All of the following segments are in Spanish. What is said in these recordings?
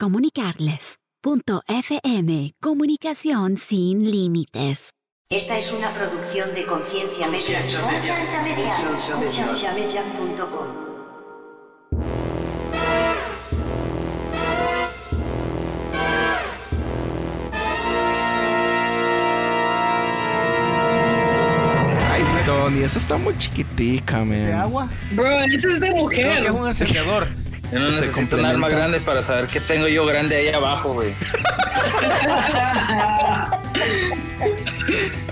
comunicarles. Punto FM, comunicación sin límites. Esta es una producción de Conciencia Media. Conciencia Media. Conciencia Media. Tony, esa está muy chiquitica, man. ¿De agua? Bro, eso es de Creo que mujer. es un encendedor. Yo no Se necesito un arma grande para saber qué tengo yo grande ahí abajo, güey.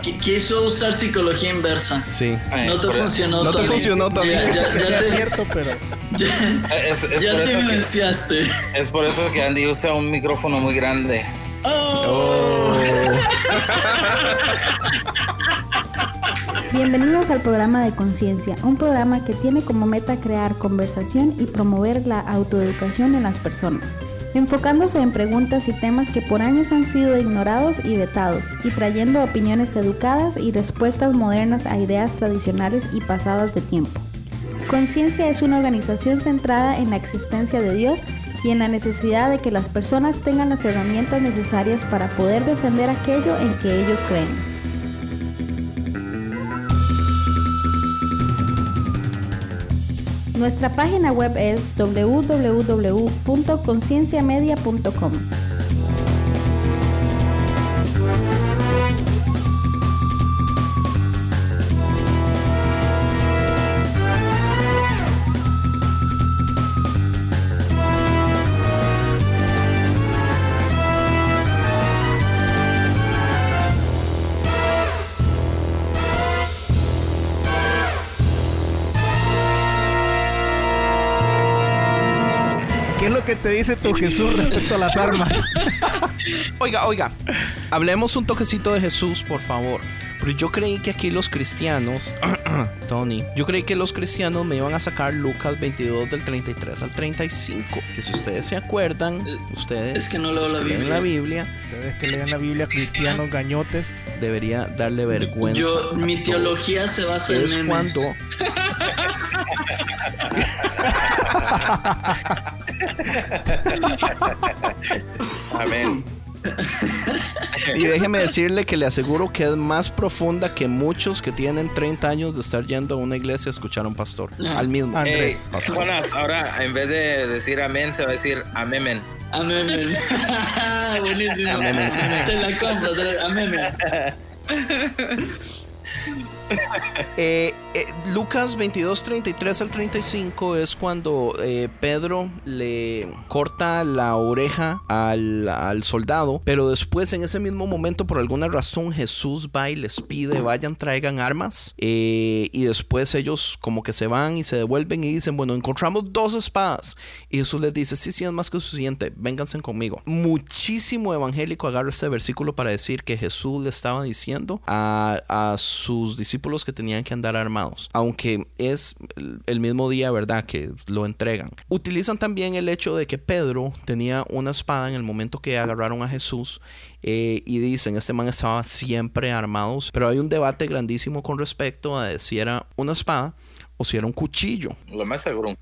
Qui- Quiso usar psicología inversa. Sí. No te funcionó, No te funcionó, Tony. Ya, te, cierto, pero ya- Es, es ya te que, evidenciaste. es por eso que Andy usa un micrófono muy grande. Bienvenidos al programa de Conciencia, un programa que tiene como meta crear conversación y promover la autoeducación en las personas, enfocándose en preguntas y temas que por años han sido ignorados y vetados, y trayendo opiniones educadas y respuestas modernas a ideas tradicionales y pasadas de tiempo. Conciencia es una organización centrada en la existencia de Dios y en la necesidad de que las personas tengan las herramientas necesarias para poder defender aquello en que ellos creen. Nuestra página web es www.concienciamedia.com. ¿qué es lo que te dice tu Jesús respecto a las armas? Oiga, oiga, hablemos un toquecito de Jesús, por favor. Pero yo creí que aquí los cristianos, Tony, yo creí que los cristianos me iban a sacar Lucas 22 del 33 al 35. Que si ustedes se acuerdan, ustedes Es que no leo la Biblia. la Biblia, Ustedes que leen la Biblia, cristianos, gañotes. debería darle vergüenza. Yo, mi todos. teología se basa en es memes. cuando Amén. Y déjeme decirle que le aseguro que es más profunda que muchos que tienen 30 años de estar yendo a una iglesia a escuchar a un pastor. Al mismo. Andrés. Pastor. Jonas, ahora en vez de decir amén, se va a decir amemen. Amén. Buenísimo. Te la compro. te la-. Eh, eh, Lucas 22, 33 al 35 es cuando eh, Pedro le corta la oreja al, soldado, pero después en ese mismo momento por alguna razón Jesús va y les pide vayan traigan armas eh, y después ellos como que se van y se devuelven y dicen bueno encontramos dos espadas y Jesús les dice sí sí es más que suficiente vénganse conmigo muchísimo evangélico agarra este versículo para decir que Jesús le estaba diciendo a, a sus discípulos que tenían que andar armados, aunque es el- mismo día, ¿verdad?, que lo entregan. Utilizan también el hecho de que Pedro tenía una espada en el momento que agarraron a Jesús eh, y dicen, este man estaba siempre armado, pero hay un debate grandísimo con respecto a si era una espada o si era un cuchillo. Lo más seguro.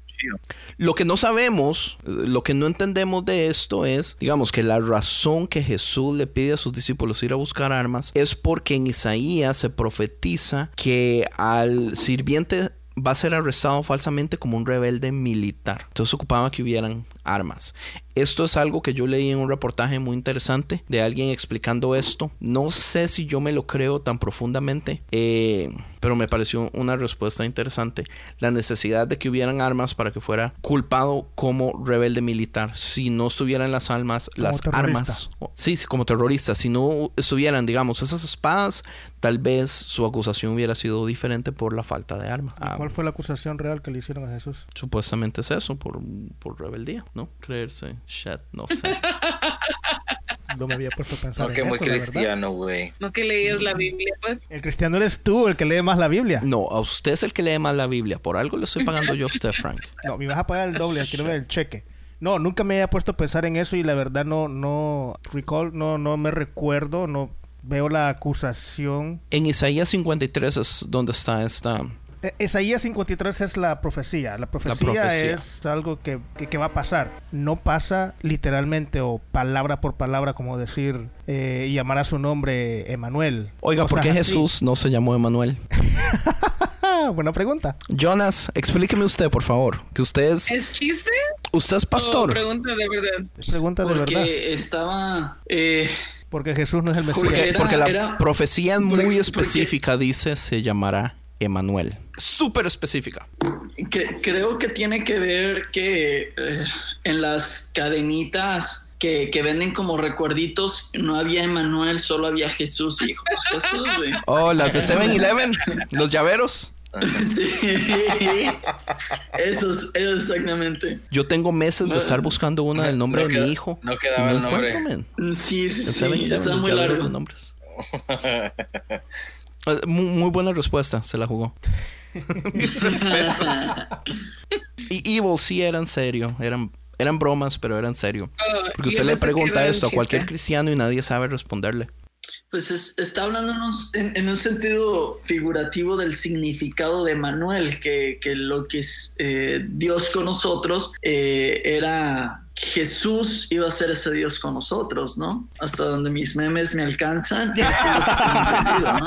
Lo que no sabemos, eh, lo que no entendemos de esto es, digamos, que la razón que Jesús le pide a sus discípulos ir a buscar armas es porque en Isaías se profetiza que al sirviente va a ser arrestado falsamente como un rebelde militar. Entonces ocupaba que hubieran armas. Esto es algo que yo leí en un reportaje muy interesante de alguien explicando esto. No sé si yo me lo creo tan profundamente, eh, pero me pareció una respuesta interesante. La necesidad de que hubieran armas para que fuera culpado como rebelde militar. Si no estuvieran las armas, Como las terrorista. armas. Sí, sí, como terrorista. Si no estuvieran, digamos, esas espadas, tal vez su acusación hubiera sido diferente por la falta de armas. Ah, ¿Cuál fue la acusación real que le hicieron a Jesús? Supuestamente es eso, por, por rebeldía, ¿no? Creerse, shit, no sé. No me había puesto a pensar No, en que muy eso, cristiano, güey. No que leías la Biblia, pues. El cristiano eres tú, el que lee más la Biblia. No, a usted es el que lee más la Biblia. Por algo le estoy pagando yo a usted, Frank. No, me vas a pagar el doble, quiero ver el cheque. No, nunca me había puesto a pensar en eso y la verdad no, no, recall, no, no me recuerdo, no veo la acusación. En Isaías 53 es donde está esta, Isaías 53 es la profecía. La profecía, profecía. es algo que, que- que va a pasar. No pasa literalmente o palabra por palabra, como decir, eh, y llamar a su nombre Emanuel. Oiga, ¿por qué así. Jesús no se llamó Emanuel? Buena pregunta. Jonas, explíqueme usted, por favor, que usted es, ¿Es chiste? usted es ¿O pastor. pregunta de verdad? Es pregunta de verdad. Porque estaba. eh, Porque Jesús no es el Mesías. Porque- la era- profecía muy porque- específica dice se llamará Emanuel. Súper específica. que creo que tiene que ver que eh, en las cadenitas que, que venden como recuerditos no había Emanuel, solo había Jesús, hijo. Jesús, güey. Oh, las de 7-Eleven, los llaveros. Sí. Esos, esos exactamente. Yo tengo meses de estar buscando una del nombre No de queda- mi hijo. no quedaba el nombre. man. Sí, sí, sí. 7-Eleven, Está muy largo. nombres. Eh, Muy, muy buena respuesta, se la jugó. Y Evil sí era en serio, eran, eran bromas, pero era en serio. Oh, Porque usted le pregunta esto a cualquier cristiano y nadie sabe responderle. Pues es- está hablando en un, en- en un sentido figurativo del significado de Manuel, que, que lo que es eh, Dios con nosotros eh, era Jesús iba a ser ese Dios con nosotros, ¿no? Hasta donde mis memes me alcanzan. así lo tengo entendido, ¿no?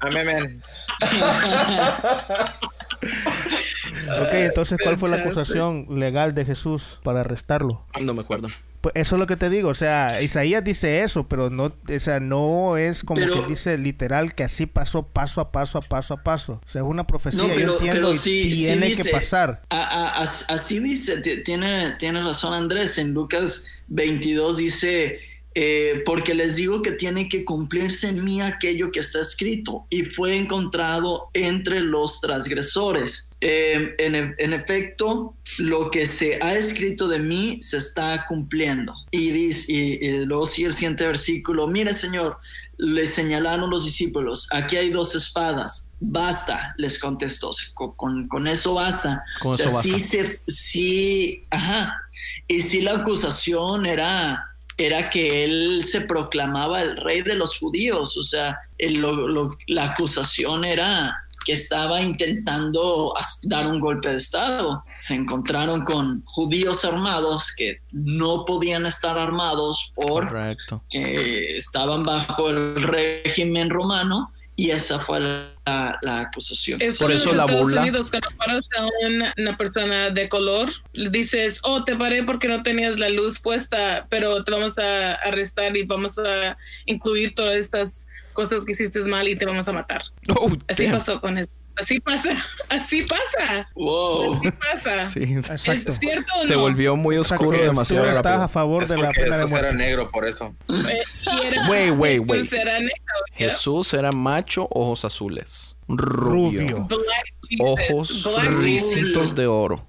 Amén. Ok, entonces, ¿cuál fue la Fantastic. acusación legal de Jesús para arrestarlo? No me acuerdo. Pues eso es lo que te digo, o sea, Isaías dice eso, pero no, o sea, no es como Pero- que dice literal que así pasó paso a paso a paso a paso. O sea, es una profecía, No, yo pero, entiendo pero y sí, sí tiene dice- que pasar. a- a- as- así dice, ti- tiene, tiene razón Andrés, en Lucas 22 dice, eh, porque les digo que tiene que cumplirse en mí aquello que está escrito y fue encontrado entre los transgresores. Eh, en, e- en efecto, lo que se ha escrito de mí se está cumpliendo. Y, dice, y, y luego sigue el siguiente versículo, mire Señor, le señalaron los discípulos, aquí hay dos espadas, basta, les contestó, con, con- con eso basta. Con o sea, eso basta. sí, se, sí, ajá, y sí la acusación era era que él se proclamaba el rey de los judíos, o sea, el- lo- lo- la acusación era que estaba intentando dar un golpe de estado. Se encontraron con judíos armados que no podían estar armados por Correcto. que estaban bajo el régimen romano y esa fue la, la acusación. Es Por eso en la Estados burla. Unidos, cuando paras a una, una persona de color, le dices, oh, te paré porque no tenías la luz puesta, pero te vamos a arrestar y vamos a incluir todas estas cosas que hiciste mal y te vamos a matar. Oh, Así damn. pasó con eso. Así pasa, así pasa, Wow. así pasa. Sí. Exacto. ¿Es cierto o Se volvió muy O sea, oscuro que demasiado tú estás rápido. a favor Es de la pena de Jesús era muerte. negro, por eso. Eh, y era- Wait, wait, Jesús wait. era negro, ¿ya? Jesús era macho, ojos azules. Rubio. Ojos Jesus. de oro.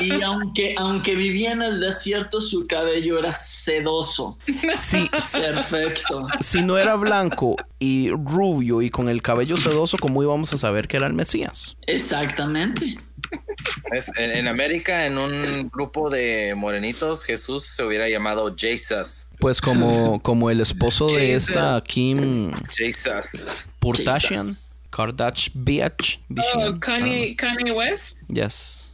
Y aunque, aunque vivía en el desierto, su cabello era sedoso. Sí, Perfecto. si no era blanco y rubio y con el cabello sedoso, ¿cómo íbamos a saber que era el Mesías? Exactamente. Es- en, en América, en un grupo de morenitos, Jesús se hubiera llamado Jesus. Pues como, como el esposo de esta Kim Jesus. Purtashian. Jesus. Kardashian. Bitch. Oh, Kanye, Kanye West. Yes.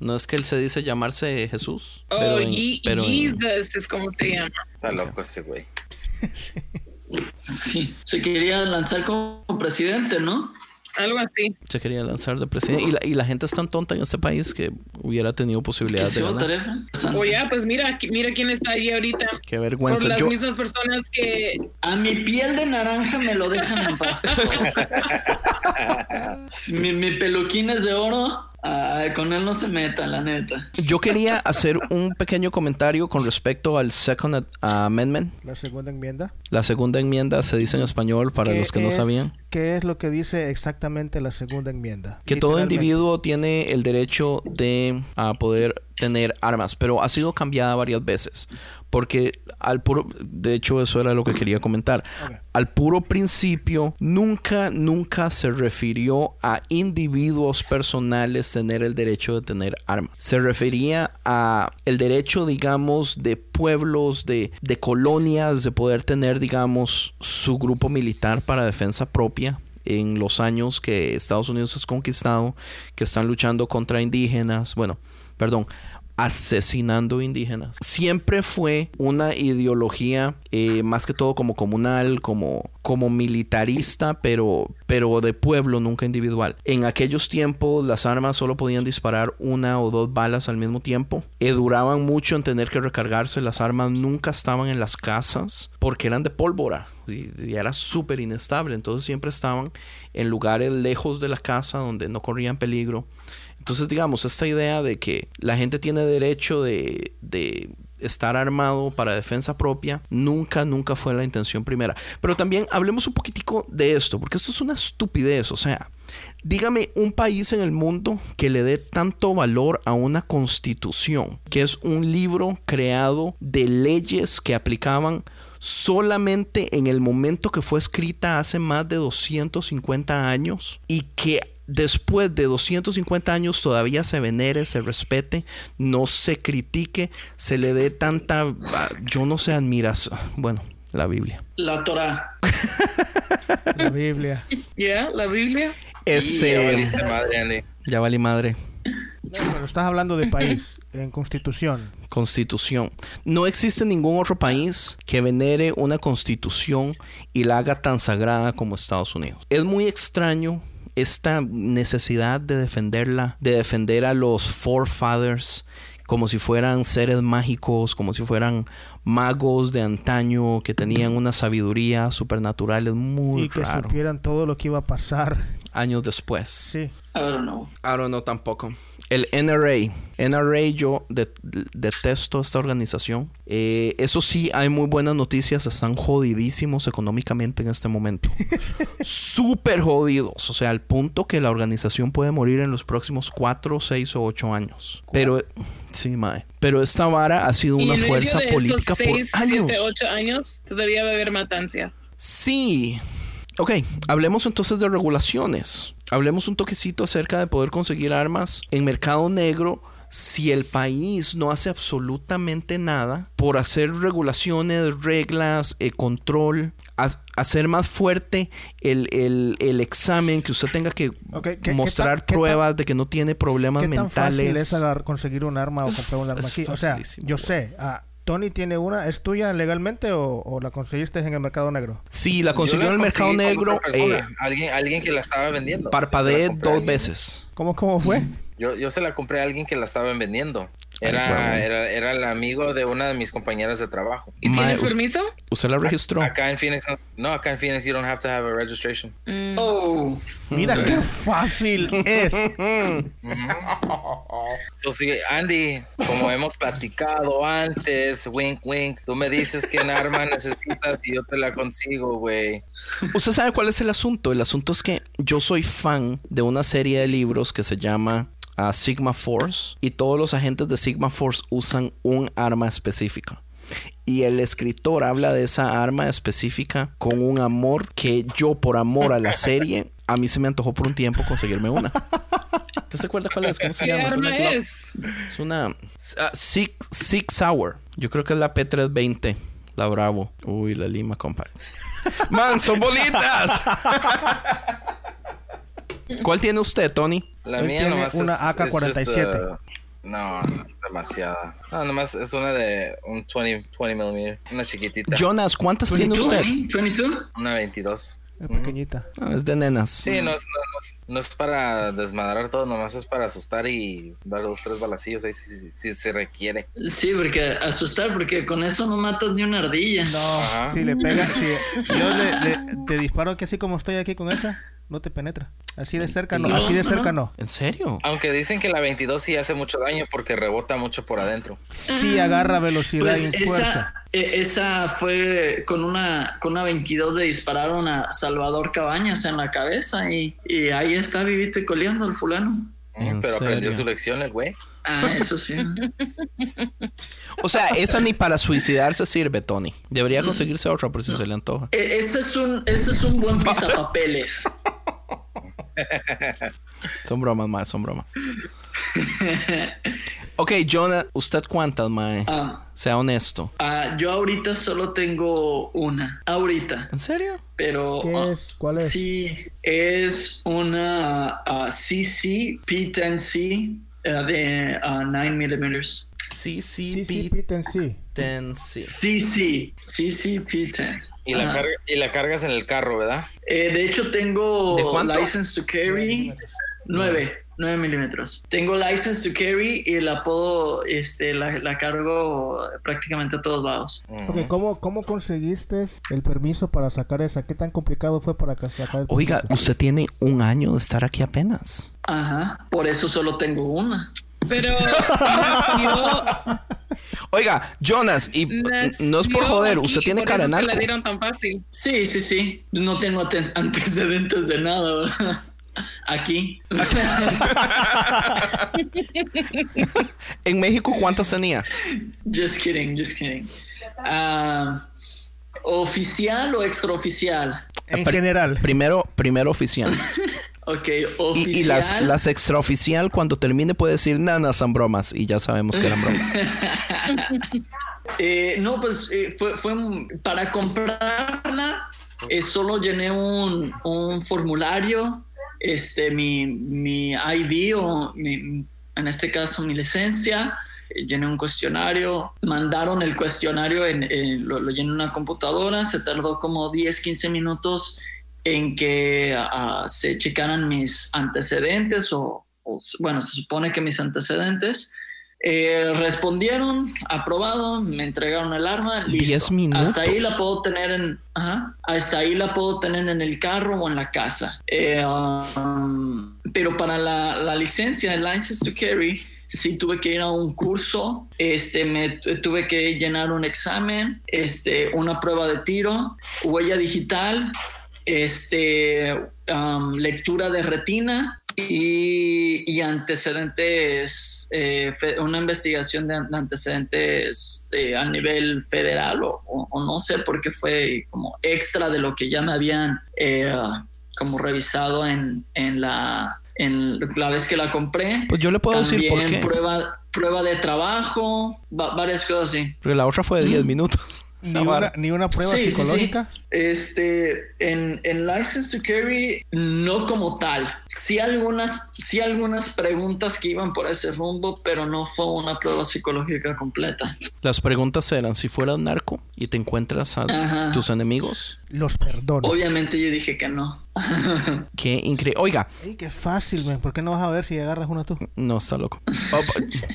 No es que él se dice llamarse Jesús. Oh, pero en- Ye- pero en- es como se llama. Está loco ese güey. Sí. Se quería lanzar como presidente, ¿no? Algo así. se quería lanzar de presidente. Y la, y la gente es tan tonta en este país que hubiera tenido se de ganar. votaría. O ya, pues mira, mira quién está ahí ahorita. Qué Son vergüenza. las Yo, mismas personas que A mi piel de naranja me lo dejan en paz. mi, mi peluquín es de oro. Ay, con él no se meta, la neta. yo quería hacer un pequeño comentario con respecto al Second Amendment. La segunda enmienda. La segunda enmienda se dice en español para ¿Qué los que no es- sabían. ¿Qué es lo que dice exactamente la segunda enmienda? Que todo individuo tiene el derecho de a poder tener armas, pero ha sido cambiada varias veces. Porque al puro, de hecho eso era lo que quería comentar. Al puro principio nunca, nunca se refirió a individuos personales tener el derecho de tener armas. Se refería a el derecho, digamos, de pueblos, de, de colonias, de poder tener, digamos, su grupo militar para defensa propia en los años que Estados Unidos es conquistado, que están luchando contra indígenas, bueno, perdón, asesinando indígenas. Siempre fue una ideología eh, más que todo como comunal, como, como militarista, pero, pero de pueblo, nunca individual. En aquellos tiempos las armas solo podían disparar una o dos balas al mismo tiempo. Eh, duraban mucho en tener que recargarse. Las armas nunca estaban en las casas porque eran de pólvora y, y era súper inestable. Entonces siempre estaban en lugares lejos de la casa donde no corrían peligro. Entonces, digamos, esta idea de que la gente tiene derecho de, estar armado para defensa propia, nunca, nunca fue la intención primera. Pero también hablemos un poquitico de esto, porque esto es una estupidez, o sea, dígame un país en el mundo que le dé tanto valor a una constitución, que es un libro creado de leyes que aplicaban solamente en el momento que fue escrita hace más de 250 años y que después de 250 años todavía se venere, se respete, no se critique, se le dé tanta, ah, yo no sé, admiración. Bueno, la Biblia. La Torah. La Biblia. ¿Ya? ¿La Biblia? Este. Ya valiste madre, Andy. Ya valí madre. No, pero estás hablando de país, en constitución. Constitución. No existe ningún otro país que venere una constitución y la haga tan sagrada como Estados Unidos. Es muy extraño esta necesidad de defenderla, de defender a los forefathers como si fueran seres mágicos, como si fueran magos de antaño que tenían una sabiduría supernatural. Es muy y que raro. supieran todo lo que iba a pasar. Años después. Sí. I don't know. I don't know tampoco. El NRA. NRA yo de- detesto esta organización. Eh, eso sí, hay muy buenas noticias. Están jodidísimos económicamente en este momento. Súper jodidos. O sea, al punto que la organización puede morir en los próximos 4, 6 o 8 años. Pero, sí, mae. Pero esta vara ha sido una en medio fuerza de política esos seis, por años. siete, ocho años, todavía va a haber matancias. Sí. Ok, hablemos entonces de regulaciones. Hablemos un toquecito acerca de poder conseguir armas en mercado negro si el país no hace absolutamente nada por hacer regulaciones, reglas, eh, control, ha- hacer más fuerte el, el- el examen, que usted tenga que Ok, ¿qué- qué mostrar tan- qué tan- pruebas de que no tiene problemas ¿Qué tan fácil mentales. es agar- conseguir un arma o comprar un arma aquí? O sea, yo sé, ah, Tony tiene una, ¿es tuya legalmente o, o la conseguiste en el mercado negro? Sí, la consiguió en el mercado negro. eh, alguien, alguien que la estaba vendiendo. Parpadeé dos veces. ¿Cómo, cómo fue? Yo, yo se la compré a alguien que la estaban vendiendo. Era, era, era el amigo de una de mis compañeras de trabajo. ¿Y tienes permiso? ¿Usted la registró? Acá en Phoenix, no, acá en Phoenix you don't have to have a registration. Mm. Oh. Mira qué fácil es. So, sí, Andy, como hemos platicado antes, wink, wink, tú me dices qué arma necesitas y yo te la consigo, güey. ¿Usted sabe cuál es el asunto? El asunto es que yo soy fan de una serie de libros que se llama ah, Sigma Force y todos los agentes de Sigma Force usan un arma específica. Y el escritor habla de esa arma específica con un amor que yo por amor a la serie, a mí se me antojó por un tiempo conseguirme una. ¿Usted se acuerda cuál es? ¿Cómo se ¿Qué llama? Es una arma es? Es una ah, Sig, Sig Sauer. Yo creo que es la P320. La Bravo. Uy, la Lima, compadre. Man, son bolitas. ¿Cuál tiene usted, Tony? La Él mía tiene nomás una es- AK-47. es just, uh, no, no, es demasiada. No, nomás es una de un 20, 20 millimeter, una chiquitita. Jonas, ¿cuántas tiene 22, usted? ¿eh? 22. Una 22. Es pequeñita. Ah, es de nenas. Sí, no es, no, no es, no es para desmadrar todo, nomás es para asustar y dar dos, tres balacillos ahí si, si- si se requiere. Sí, porque asustar, porque con eso no matas ni una ardilla. Ajá. Si le pega, si yo le, le- te disparo que así como estoy aquí con esa, no te penetra. Así de cerca no, No, así de no, cerca no. no. ¿En serio? Aunque dicen que la 22 sí hace mucho daño porque rebota mucho por adentro. Sí agarra velocidad Pues y fuerza. esa, e- esa fue con una, con una 22 le dispararon a Salvador Cabañas en la cabeza y, y ahí está vivito y coleando el fulano. ¿En Pero aprendió su lección el güey. Ah, eso sí. O sea, esa ni para suicidarse sirve, Tony. Debería conseguirse otra por si se le antoja. E- Ese es un, ese es un buen pisapapeles. Son bromas, más, son bromas. Ok, Jonah, ¿usted cuántas, mae? Ah, Sea honesto. ah, yo ahorita solo tengo una. Ahorita. ¿En serio? pero ¿Qué ah, es? ¿Cuál es? sí es una ah, CC P10C ah, de ah, 9 milímetros. CC CC P10. Y la, carga- y la cargas en el carro, ¿verdad? Eh, de hecho tengo ¿De cuánto? license to carry 9 9 milímetros. Tengo license to carry y la puedo, este, la, la cargo prácticamente a todos lados. Ok, ¿cómo, ¿cómo conseguiste el permiso para sacar esa? ¿Qué tan complicado fue para ca- sacar el Oiga, permiso? usted tiene un año de estar aquí apenas. Ajá, por eso solo tengo una. Pero nació, Oiga, Jonas, y nació no es por joder, aquí, usted tiene cara de se la dieron tan fácil. Sí, sí, sí. No tengo ante- antecedentes de nada, ¿verdad? Aquí. En México, ¿cuántas tenía? Just kidding, just kidding. Ah, ¿Oficial o extraoficial? En Pri- general. Primero, primero oficial. Ok, Y, oficial. y las, las extraoficial, cuando termine, puede decir, nada, son bromas. Y ya sabemos que eran bromas. Eh, no, pues eh, fue, fue para comprarla, eh, solo llené un, un formulario, este, mi, mi ID o mi- en este caso mi licencia, eh, llené un cuestionario, mandaron el cuestionario, en, en- lo, lo llené en una computadora, se tardó como 10, 15 minutos en que ah, se checaran mis antecedentes o, o, bueno, se supone que mis antecedentes. Eh, respondieron, aprobado, me entregaron el arma, listo. Minutos. Hasta ahí la puedo tener en, ajá, hasta ahí la puedo tener en el carro o en la casa. Eh, um, pero para la, la licencia, el license to carry, sí tuve que ir a un curso, este, me tu- tuve que llenar un examen, este, una prueba de tiro, huella digital, este, um, lectura de retina y, y antecedentes, eh, una investigación de an- antecedentes eh, a nivel federal o, o- o no sé porque fue como extra de lo que ya me habían eh, como revisado en, en la en la vez que la compré. Pues yo le puedo decir por También qué. prueba, prueba de trabajo, va- varias cosas así. Porque la otra fue de 10 minutos. Ni una, ni una prueba Sí, sí, sí. psicológica. Este, en, en License to Carry, no como tal. Sí algunas, sí algunas preguntas que iban por ese rumbo, pero no fue una prueba psicológica completa. Las preguntas eran, si fueras narco y te encuentras a Ajá. tus enemigos, Los perdono. Obviamente yo dije que no. qué increíble. Oiga, Ey, qué fácil, man. ¿Por qué no vas a ver si agarras una tú? no está loco. Oh,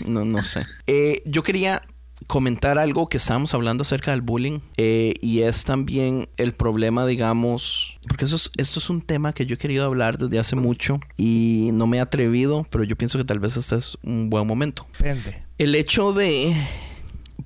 no, no sé. Eh, yo quería comentar algo que estábamos hablando acerca del bullying eh, y es también el problema, digamos, porque eso es, esto es un tema que yo he querido hablar desde hace mucho y no me he atrevido, pero yo pienso que tal vez este es un buen momento. Depende. El hecho de,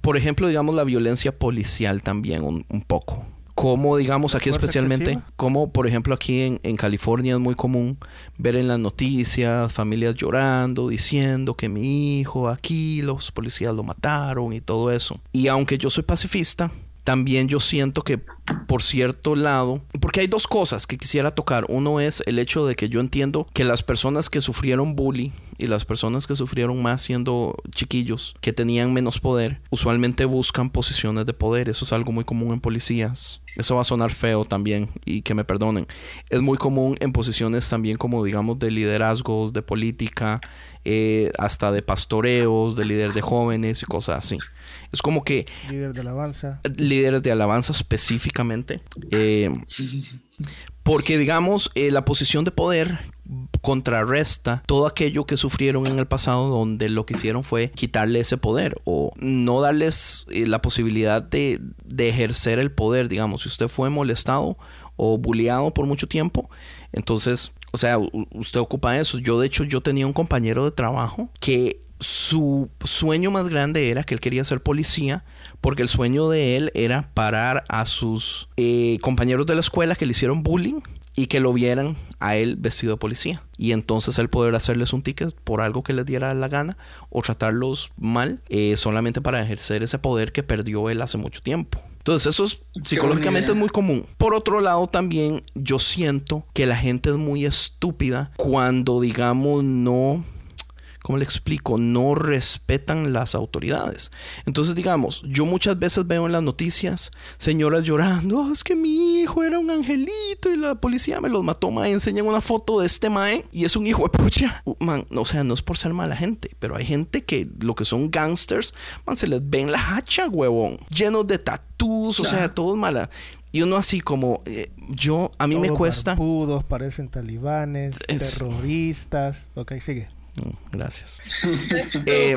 por ejemplo, digamos, la violencia policial también un, un poco. Como, digamos, aquí ¿Fuerza especialmente, como, por ejemplo, aquí en, en California es muy común ver en las noticias familias llorando, diciendo que mi hijo aquí, los policías lo mataron y todo eso. Y aunque yo soy pacifista, también yo siento que por cierto lado, porque hay dos cosas que quisiera tocar. Uno es el hecho de que yo entiendo que las personas que sufrieron bullying y las personas que sufrieron más siendo chiquillos, que tenían menos poder, usualmente buscan posiciones de poder. Eso es algo muy común en policías. Eso va a sonar feo también y que me perdonen. Es muy común en posiciones también como digamos de liderazgos, de política, eh, hasta de pastoreos, de líder de jóvenes y cosas así. Es como que Líder de alabanza. líderes de alabanza específicamente. eh, porque, digamos, eh, la posición de poder contrarresta todo aquello que sufrieron en el pasado donde lo que hicieron fue quitarle ese poder o no darles eh, la posibilidad de, de ejercer el poder, digamos, si usted fue molestado o bulleado por mucho tiempo, entonces, o sea, usted ocupa eso. Yo, de hecho, yo tenía un compañero de trabajo que su sueño más grande era que él quería ser policía porque el sueño de él era parar a sus eh, compañeros de la escuela que le hicieron bullying y que lo vieran a él vestido de policía y entonces él poder hacerles un ticket por algo que les diera la gana o tratarlos mal eh, solamente para ejercer ese poder que perdió él hace mucho tiempo. Entonces eso es, psicológicamente es muy común. Por otro lado también yo siento que la gente es muy estúpida cuando digamos no ¿cómo le explico? No respetan las autoridades. Entonces, digamos, yo muchas veces veo en las noticias señoras llorando, "Oh, es que mi hijo era un angelito y la policía me los mató, mae. Enseñan una foto de este mae y es un hijo de pucha. Uh, Man, o sea, no es por ser mala gente, pero hay gente que lo que son gangsters, man, se les ven la hacha, huevón. Llenos de tatús, o sea, todo es mala. Y uno así como, eh, yo, a mí me cuesta... barbudos, parecen talibanes, Es- terroristas. Ok, sigue. Mm, Gracias. Eh,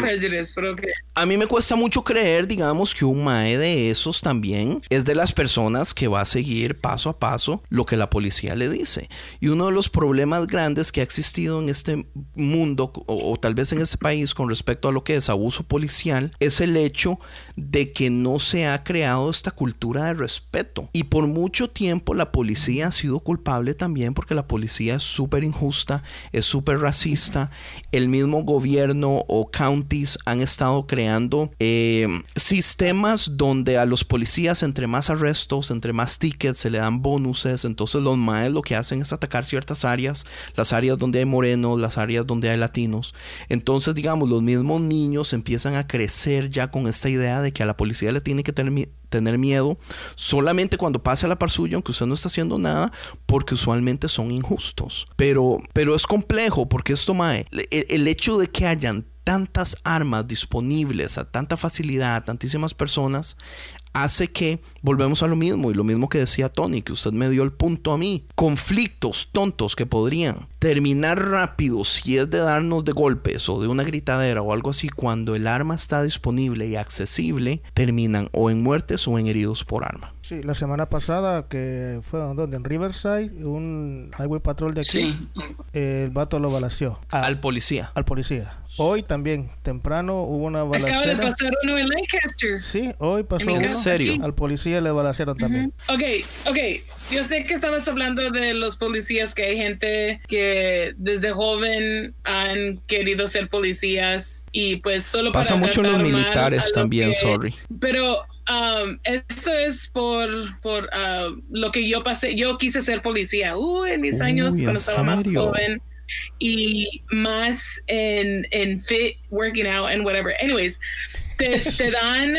A mí me cuesta mucho creer, digamos, que un mae de esos también es de las personas que va a seguir paso a paso lo que la policía le dice. Y uno de los problemas grandes que ha existido en este mundo o, o tal vez en este país con respecto a lo que es abuso policial es el hecho de que no se ha creado esta cultura de respeto. Y por mucho tiempo la policía ha sido culpable también porque la policía es súper injusta, es súper racista. El mismo gobierno o counties han estado creando eh, sistemas donde a los policías entre más arrestos, entre más tickets se le dan bonuses. Entonces los maes lo que hacen es atacar ciertas áreas, las áreas donde hay morenos, las áreas donde hay latinos. Entonces digamos, los mismos niños empiezan a crecer ya con esta idea de que a la policía le tiene que tener tener miedo solamente cuando pase a la par suya, aunque usted no está haciendo nada, porque usualmente son injustos. Pero, pero es complejo, porque esto, Mae, el, el hecho de que hayan tantas armas disponibles a tanta facilidad, a tantísimas personas, hace que volvemos a lo mismo y lo mismo que decía Tony, que usted me dio el punto a mí. Conflictos tontos que podrían terminar rápido si es de darnos de golpes o de una gritadera o algo así, cuando el arma está disponible y accesible, terminan o en muertes o en heridos por arma. Sí, la semana pasada que fue donde en Riverside, un highway patrol de aquí, Sí, el vato lo balació a- Al policía. al policía. Hoy también, temprano, hubo una acaba de balacera. pasar uno en Lancaster. Sí, hoy pasó En uno. serio? Al policía le balacearon también. Ok, ok. Yo sé que estabas hablando de los policías, que hay gente que desde joven han querido ser policías y pues solo Pasa para mucho en los a militares los también, que- sorry. Pero um, esto es por, por uh, lo que yo pasé. Yo quise ser policía uh, en mis Uy, años ¿en cuando estaba más joven y más en, en fit, working out and whatever. Anyways, te, te dan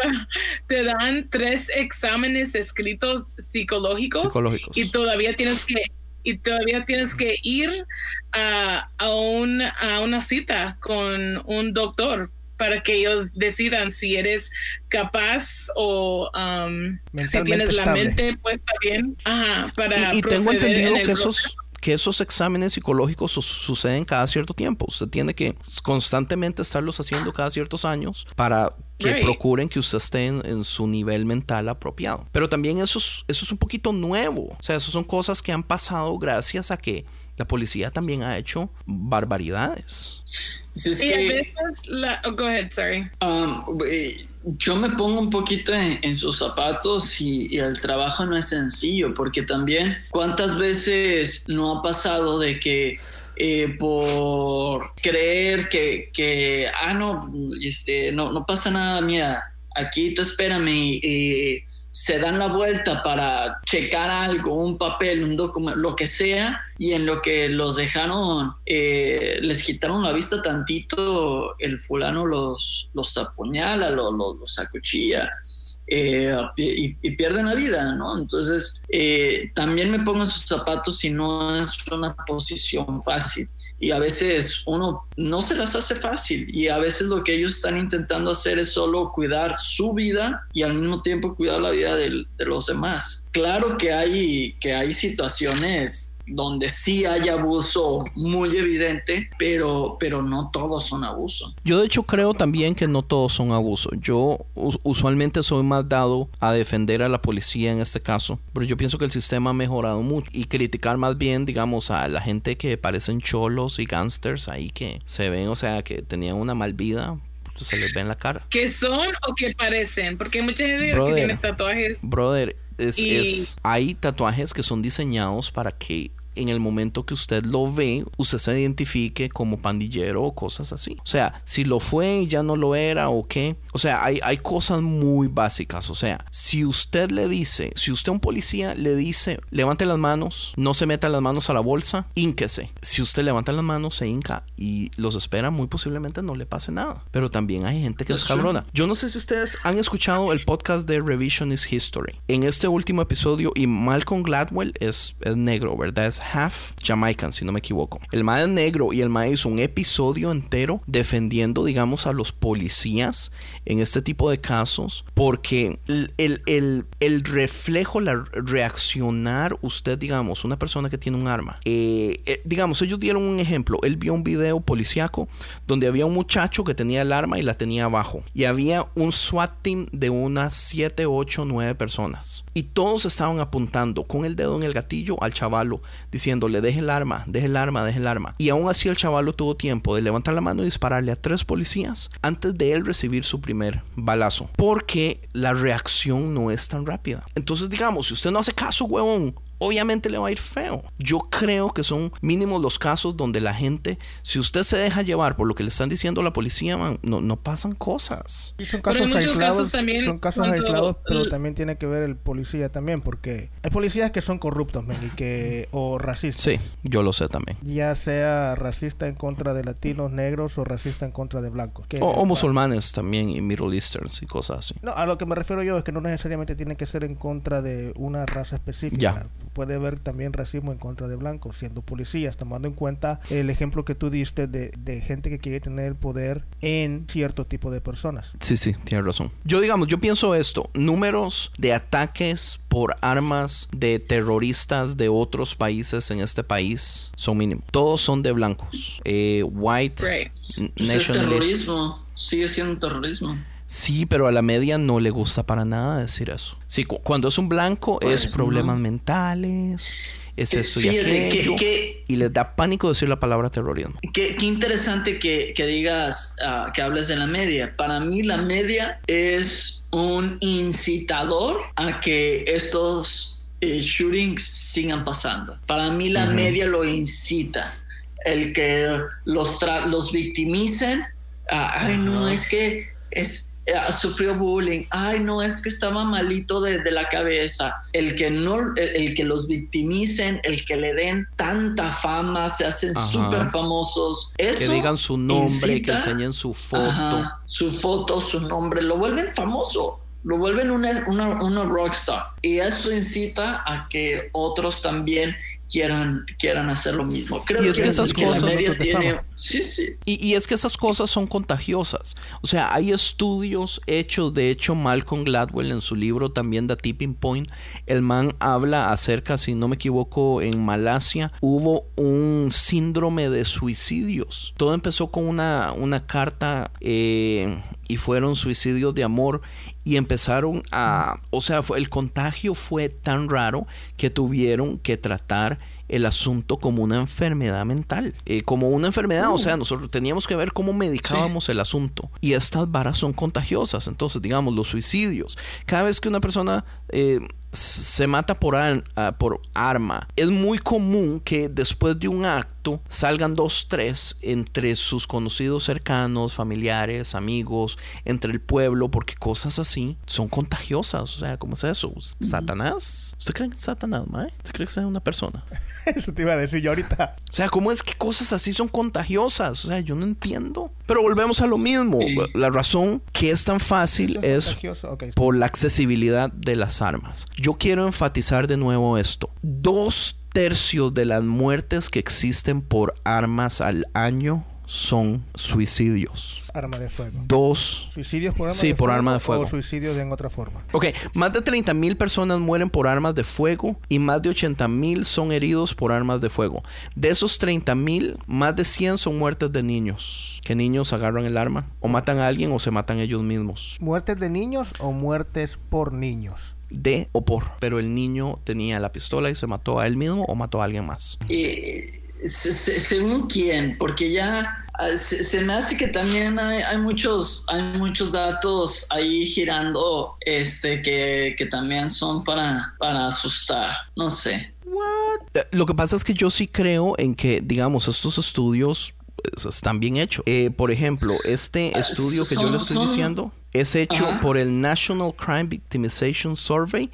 te dan tres exámenes escritos psicológicos, Psicológicos. y todavía tienes que y todavía tienes que ir a, a, un- a una cita con un doctor para que ellos decidan si eres capaz o um, si tienes la estable. mente puesta bien ajá, para Y, y tengo entendido en el que esos, que esos exámenes psicológicos su- suceden cada cierto tiempo. Usted tiene que constantemente estarlos haciendo cada ciertos años para que Right. procuren que usted esté en, en su nivel mental apropiado. Pero también eso es, eso es un poquito nuevo. O sea, eso son cosas que han pasado gracias a que la policía también ha hecho barbaridades. Es Y a veces la oh, go ahead sorry. Um, yo me pongo un poquito en, en sus zapatos y, y el trabajo no es sencillo, porque también cuántas veces no ha pasado de que eh, por creer que, que, ah, no, este, no, no pasa nada, mira, aquí tú espérame y, y se dan la vuelta para checar algo, un papel, un documento, lo que sea, y en lo que los dejaron, eh, les quitaron la vista tantito, el fulano los, los apuñala, los, los, los acuchilla. Eh, y, y pierden la vida, ¿no? Entonces, eh, también me pongo sus zapatos y no es una posición fácil. Y a veces uno no se las hace fácil y a veces lo que ellos están intentando hacer es solo cuidar su vida y al mismo tiempo cuidar la vida de, los demás. Claro que hay, que hay situaciones donde sí hay abuso muy evidente, pero, pero no todos son abuso. Yo de hecho creo también que no todos son abusos. Yo us- usualmente soy más dado a defender a la policía en este caso, pero yo pienso que el sistema ha mejorado mucho y criticar más bien, digamos, a la gente que parecen cholos y gangsters ahí que se ven, o sea, que tenían una mal vida, pues, se les ve en la cara. que son o que parecen porque hay mucha gente Brother. que tiene tatuajes Brother, es, Y- es- hay tatuajes que son diseñados para que en el momento que usted lo ve, usted se identifique como pandillero o cosas así. O sea, si lo fue y ya no lo era o qué. O sea, hay, hay cosas muy básicas. O sea, si usted le dice, si usted a un policía le dice, levante las manos, no se meta las manos a la bolsa, ínquese. Si usted levanta las manos, se hinca y los espera, muy posiblemente no le pase nada. Pero también hay gente que es cabrona. Yo no sé si ustedes han escuchado el podcast de Revisionist History. En este último episodio, y Malcolm Gladwell es, es negro, ¿verdad? Es half Jamaican, si no me equivoco. El mae negro y el mae hizo un episodio entero defendiendo, digamos, a los policías en este tipo de casos, porque el, el, el, el reflejo, la reaccionar, usted, digamos, una persona que tiene un arma, eh, eh, digamos, ellos dieron un ejemplo. Él vio un video policíaco donde había un muchacho que tenía el arma y la tenía abajo, y había un SWAT team de unas 7, 8, 9 personas, y todos estaban apuntando con el dedo en el gatillo al chavalo, diciéndole, deje el arma, deje el arma, deje el arma. Y aún así el chavalo tuvo tiempo de levantar la mano y dispararle a tres policías antes de él recibir su primer balazo. Porque la reacción no es tan rápida. Entonces, digamos, si usted no hace caso, huevón, obviamente le va a ir feo. Yo creo que son mínimos los casos donde la gente, si usted se deja llevar por lo que le están diciendo a la policía, man, no, no pasan cosas. Y son casos muchos aislados, casos también son casos cuando- aislados, pero también tiene que ver el policía también, porque hay policías que son corruptos, y que o racistas. Sí, yo lo sé también. Ya sea racista en contra de latinos, negros o racista en contra de blancos. Que- O, o musulmanes también y Middle Easterns y cosas así. No, a lo que me refiero yo es que no necesariamente tiene que ser en contra de una raza específica. Ya. Puede haber también racismo en contra de blancos, siendo policías, tomando en cuenta el ejemplo que tú diste de, de gente que quiere tener el poder en cierto tipo de personas. Sí, sí, tienes razón. Yo digamos, yo pienso esto, números de ataques por armas de terroristas de otros países en este país son mínimos. Todos son de blancos. Eh, white, Right. Pues es nationalist. terrorismo, sigue siendo terrorismo. Sí, pero a la media no le gusta para nada decir eso. Sí, cu- cuando es un blanco Pues, es problemas no. mentales, es esto y que- aquello. que- Y les da pánico decir la palabra terrorismo. Qué, interesante que, que digas, ah, que hables de la media. Para mí la media es un incitador a que estos eh, shootings sigan pasando. Para mí la media lo incita. El que los, tra- los victimicen. ah, ay, no, es que es, sufrió bullying. Ay, no, es que estaba malito de, de la cabeza. El que no, el, el que los victimicen, el que le den tanta fama, se hacen súper famosos. Eso Que digan su nombre, que enseñen su foto. Ajá, su foto, su nombre, lo vuelven famoso, lo vuelven una, una, una rockstar. Y eso incita a que otros también quieran, quieran hacer lo mismo. Creo Y es que esas la cosas- tiene... fama. Sí, sí. Y, y es que esas cosas son contagiosas. O sea, hay estudios hechos, de hecho, Malcolm Gladwell en su libro también da Tipping Point, el man habla acerca, si no me equivoco, en Malasia hubo un síndrome de suicidios. Todo empezó con una, una carta eh, y fueron suicidios de amor y empezaron a, o sea, fue- el contagio fue tan raro que tuvieron que tratar el asunto como una enfermedad mental, eh, como una enfermedad, o sea, nosotros teníamos que ver cómo medicábamos el asunto. Y estas varas son contagiosas, entonces digamos los suicidios, cada vez que una persona eh, se mata por, ar- ah, por arma, es muy común que después de un acto salgan dos, tres entre sus conocidos cercanos, familiares, amigos, entre el pueblo, porque cosas así son contagiosas. O sea, ¿cómo es eso? ¿Satanás? ¿Usted cree en Satanás, mae? ¿Usted cree que sea una persona? Eso te iba a decir yo ahorita. O sea, ¿cómo es que cosas así son contagiosas? O sea, yo no entiendo. Pero volvemos a lo mismo. Sí. La razón que es tan fácil es por la accesibilidad de las armas. Yo quiero enfatizar de nuevo esto. Dos tercios de las muertes que existen por armas al año son suicidios. Arma de fuego. Dos. ¿Suicidios por arma Sí, de por fuego? arma de fuego. O suicidios en otra forma. Ok, más de 30 mil personas mueren por armas de fuego y más de 80 mil son heridos por armas de fuego. De esos 30 mil, más de 100 son muertes de niños. Que niños agarran el arma o matan a alguien o se matan ellos mismos. ¿Muertes de niños o muertes por niños? De o por. Pero el niño tenía la pistola y se mató a él mismo o mató a alguien más. Eh, se- se- según quién, porque ya ah, se, se me hace que también hay, hay muchos hay muchos datos ahí girando este que, que también son para, para asustar, no sé. Eh, Lo que pasa es que yo sí creo en que, digamos, estos estudios pues, están bien hechos. Eh, por ejemplo, este Ah, estudio que yo le estoy son- diciendo es hecho Ajá. por el National Crime Victimization Survey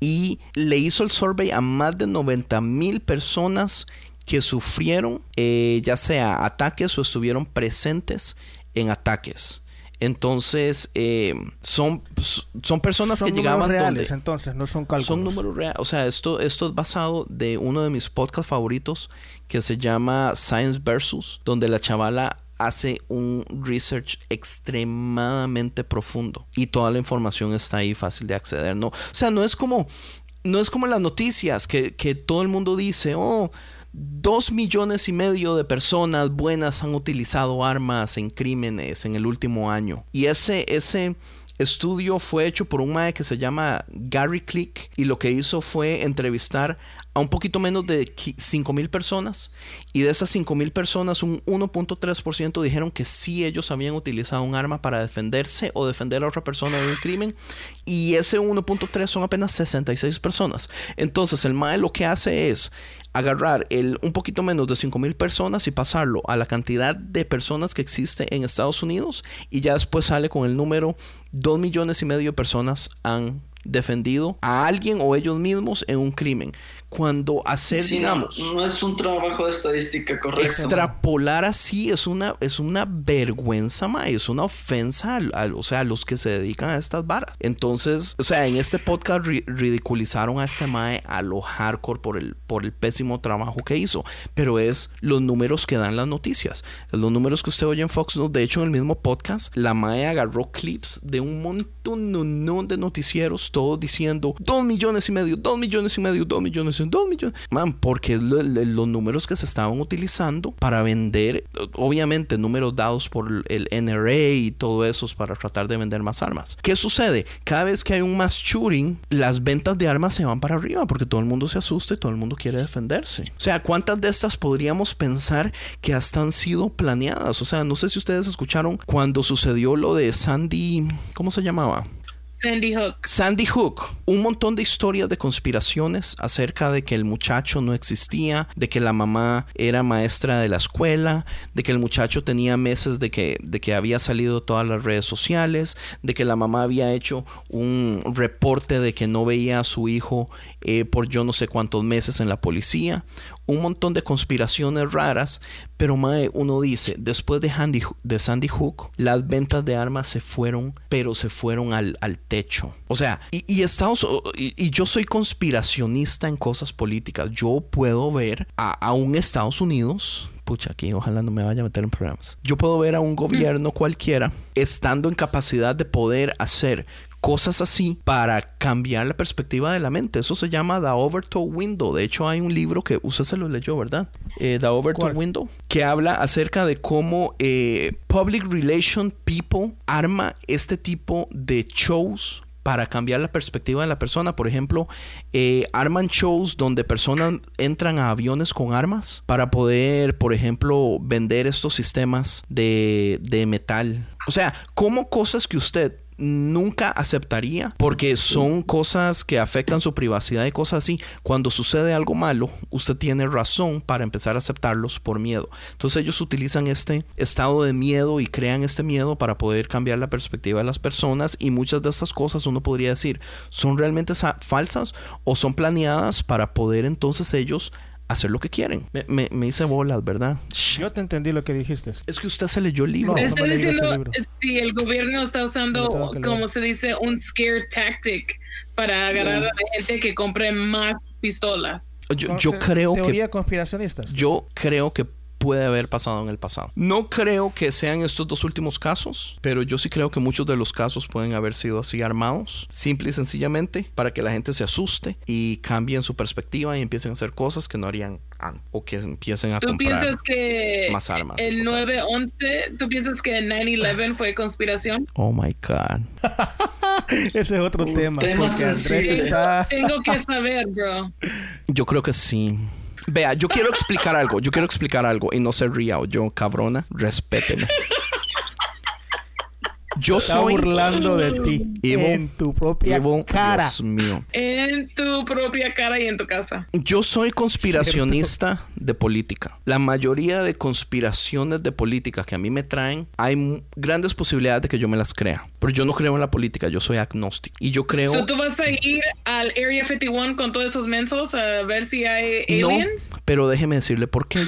y le hizo el survey a más de 90 mil personas que sufrieron eh, ya sea ataques o estuvieron presentes en ataques. Entonces, eh, son, son personas Son que números llegaban reales, donde... entonces, no son cálculos. Son números reales. O sea, esto, esto es basado de uno de mis podcasts favoritos que se llama Science Versus, donde la chavala hace un research extremadamente profundo y toda la información está ahí fácil de acceder. No, o sea, no es como, no es como las noticias que, que todo el mundo dice, oh, dos millones y medio de personas buenas han utilizado armas en crímenes en el último año. Y ese, ese estudio fue hecho por un mae que se llama Gary Click y lo que hizo fue entrevistar a un poquito menos de 5 mil personas y de esas 5 mil personas un 1.3% dijeron que sí ellos habían utilizado un arma para defenderse o defender a otra persona de un crimen y ese 1.3 son apenas 66 personas entonces el MAE lo que hace es agarrar el un poquito menos de 5 mil personas y pasarlo a la cantidad de personas que existe en Estados Unidos y ya después sale con el número 2 millones y medio de personas han defendido a alguien o ellos mismos en un crimen. Cuando hacer, Sí, no, digamos, no, es un trabajo de estadística correcto. extrapolar así es una, es una vergüenza, ma, es una ofensa al- al- o sea, a los que se dedican a estas varas. Entonces, o sea, en este podcast ri- ridiculizaron a este mae a lo hardcore por el, por el pésimo trabajo que hizo. Pero es los números que dan las noticias. Los números que usted oye en Fox News. De hecho, en el mismo podcast, la mae agarró clips de un montón no, no, de noticieros, todos diciendo dos millones y medio, dos millones y medio, dos millones y dos millones. Man, porque los números que se estaban utilizando para vender, obviamente números dados por el NRA y todo eso es para tratar de vender más armas. ¿Qué sucede? Cada vez que hay un mass shooting, las ventas de armas se van para arriba porque todo el mundo se asusta y todo el mundo quiere defenderse. O sea, ¿cuántas de estas podríamos pensar que hasta han sido planeadas? O sea, no sé si ustedes escucharon cuando sucedió lo de Sandy, ¿cómo se llamaba? Sandy Hook. Sandy Hook, un montón de historias de conspiraciones acerca de que el muchacho no existía, de que la mamá era maestra de la escuela, de que el muchacho tenía meses de que, de que había salido todas las redes sociales, de que la mamá había hecho un reporte de que no veía a su hijo eh, por yo no sé cuántos meses en la policía. Un montón de conspiraciones raras, pero uno dice, después de, Sandy Hook, las ventas de armas se fueron, pero se fueron al, al techo. O sea, y, Estados y yo soy conspiracionista en cosas políticas. Yo puedo ver a, a un Estados Unidos pucha, aquí ojalá no me vaya a meter en problemas. Yo puedo ver a un gobierno cualquiera estando en capacidad de poder hacer cosas así para cambiar la perspectiva de la mente. Eso se llama The Overtow Window. De hecho, hay un libro que usted se lo leyó, ¿verdad? Eh, The Overtow ¿Cuál? Window, que habla acerca de cómo eh, Public Relation People arma este tipo de shows para cambiar la perspectiva de la persona. Por ejemplo, eh, arman shows donde personas entran a aviones con armas para poder, por ejemplo, vender estos sistemas de, de metal. O sea, como cosas que usted nunca aceptaría porque son cosas que afectan su privacidad y cosas así. Cuando sucede algo malo, usted tiene razón para empezar a aceptarlos por miedo. Entonces ellos utilizan este estado de miedo y crean este miedo para poder cambiar la perspectiva de las personas y muchas de estas cosas uno podría decir son realmente sa- falsas o son planeadas para poder entonces ellos hacer lo que quieren. Me, me- me hice bolas, ¿verdad? Yo te entendí lo que dijiste. Es que usted se leyó el libro. No, me diciendo libro. si el gobierno está usando, que como se dice, un scare tactic para agarrar a la gente que compre más pistolas. Yo, yo creo que Teoría conspiracionistas. Yo creo que puede haber pasado en el pasado. No creo que sean estos dos últimos casos, pero yo sí creo que muchos de los casos pueden haber sido así armados, simple y sencillamente, para que la gente se asuste y cambien su perspectiva y empiecen a hacer cosas que no harían an- o que empiecen a ¿Tú comprar. piensas que más armas el cosas así. 9-11, tú piensas que el 9-11 fue conspiración? Oh my God. Ese es otro Un tema. porque Andrés sensible. está. Tengo que saber, bro. Yo creo que sí. Vea, yo quiero explicar algo. Yo quiero explicar algo y no se ría o yo, cabrona, respéteme. Yo Está soy burlando de ti Evo, en tu propia Evo, cara. Dios mío. En tu propia cara y en tu casa. Yo soy conspiracionista de política. La mayoría de conspiraciones de política que a mí me traen, hay grandes posibilidades de que yo me las crea. Pero yo no creo en la política, yo soy agnóstico. Y yo creo... So, ¿Tú vas a ir al Area 51 con todos esos mensos a ver si hay No, aliens? pero déjeme decirle por qué.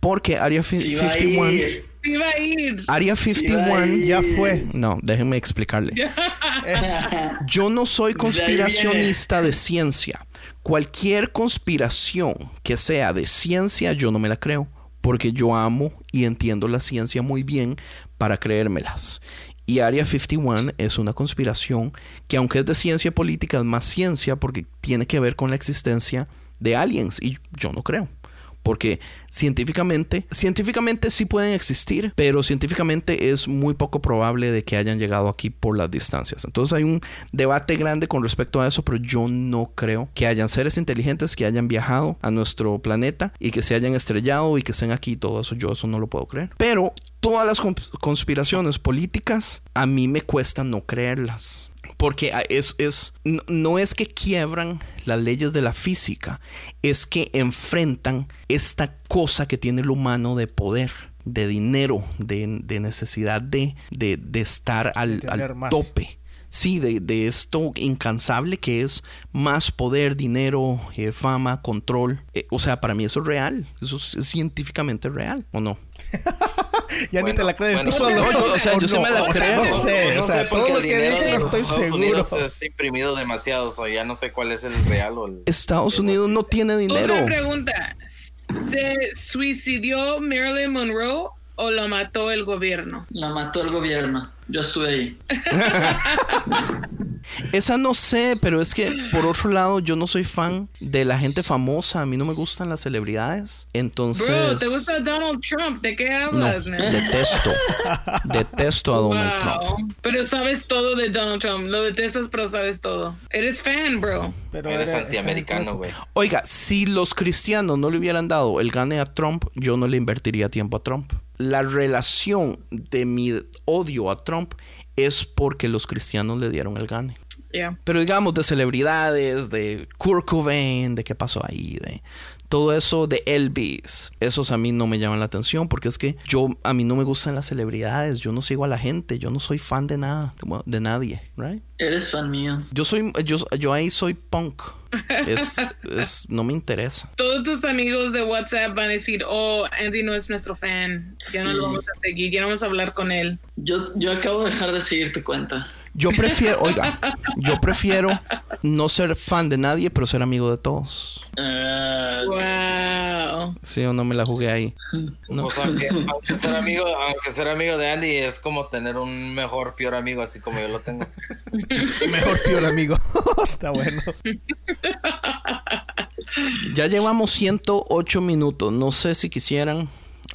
Porque Area a 51... va a ir. Área va a 51... ir. Ya fue. No, déjenme explicarle. Yo no soy conspiracionista de ciencia. Cualquier conspiración que sea de ciencia, yo no me la creo. Porque yo amo y entiendo la ciencia muy bien para creérmelas. Y Área 51 es una conspiración que aunque es de ciencia política, es más ciencia porque tiene que ver con la existencia de aliens. Y yo no creo. Porque científicamente, científicamente sí pueden existir, pero científicamente es muy poco probable de que hayan llegado aquí por las distancias. Entonces hay un debate grande con respecto a eso, pero yo no creo que hayan seres inteligentes que hayan viajado a nuestro planeta y que se hayan estrellado y que estén aquí. Todo eso yo eso no lo puedo creer. Pero todas las cons- conspiraciones políticas a mí me cuesta no creerlas. Porque ah, es, es, no, es que quiebran las leyes de la física, es que enfrentan esta cosa que tiene el humano de poder, de dinero, de, de necesidad de, de, de estar al, al tope. Sí, de, de esto incansable que es más poder, dinero, eh, fama, control. Eh, o sea, para mí eso es real. Eso es, es científicamente real, ¿o no? Ya ni Bueno, te la crees bueno, tú solo. no, o sea, yo sí me la no, creo. No sé, no o sea, sé porque todo el lo que dinero dije de no los estoy Estados seguro. Unidos es imprimido demasiado, o sea, ya no sé cuál es el real o el... Estados Unidos no tiene dinero. Otra pregunta. ¿Se suicidió Marilyn Monroe o lo mató el gobierno? La mató el gobierno. Yo estuve ahí. Esa no sé, pero es que por otro lado yo no soy fan de la gente famosa. A mí no me gustan las celebridades. Entonces... Bro, ¿te gusta Donald Trump? ¿De qué No, hablas, man? detesto. detesto a Donald Trump. Wow. Pero sabes todo de Donald Trump. Lo detestas, pero sabes todo. Eres fan, bro. Pero Eres era- antiamericano, güey. Oiga, si los cristianos no le hubieran dado el gane a Trump, yo no le invertiría tiempo a Trump. La relación de mi odio a Trump es porque los cristianos le dieron el gane. Yeah. Pero digamos de celebridades, de Kurt Cobain, de qué pasó ahí, de todo eso de Elvis, esos a mí no me llaman la atención porque es que yo a mí no me gustan las celebridades, yo no sigo a la gente, yo no soy fan de nada, de nadie, right? Eres fan mío. Yo soy yo, yo ahí soy punk. Es, es no me interesa. Todos tus amigos de WhatsApp van a decir, oh, Andy no es nuestro fan. Ya no lo vamos a seguir, ya no vamos a hablar con él. Yo, yo acabo de dejar de seguir tu cuenta. Yo prefiero, oiga, yo prefiero no ser fan de nadie, pero ser amigo de todos. Ah, Wow. Sí, o no me la jugué ahí. No. O sea, que aunque ser amigo, aunque ser amigo de Andy es como tener un mejor, peor amigo, así como yo lo tengo. Mejor peor amigo. Está bueno. Ya llevamos 108 minutos. No sé si quisieran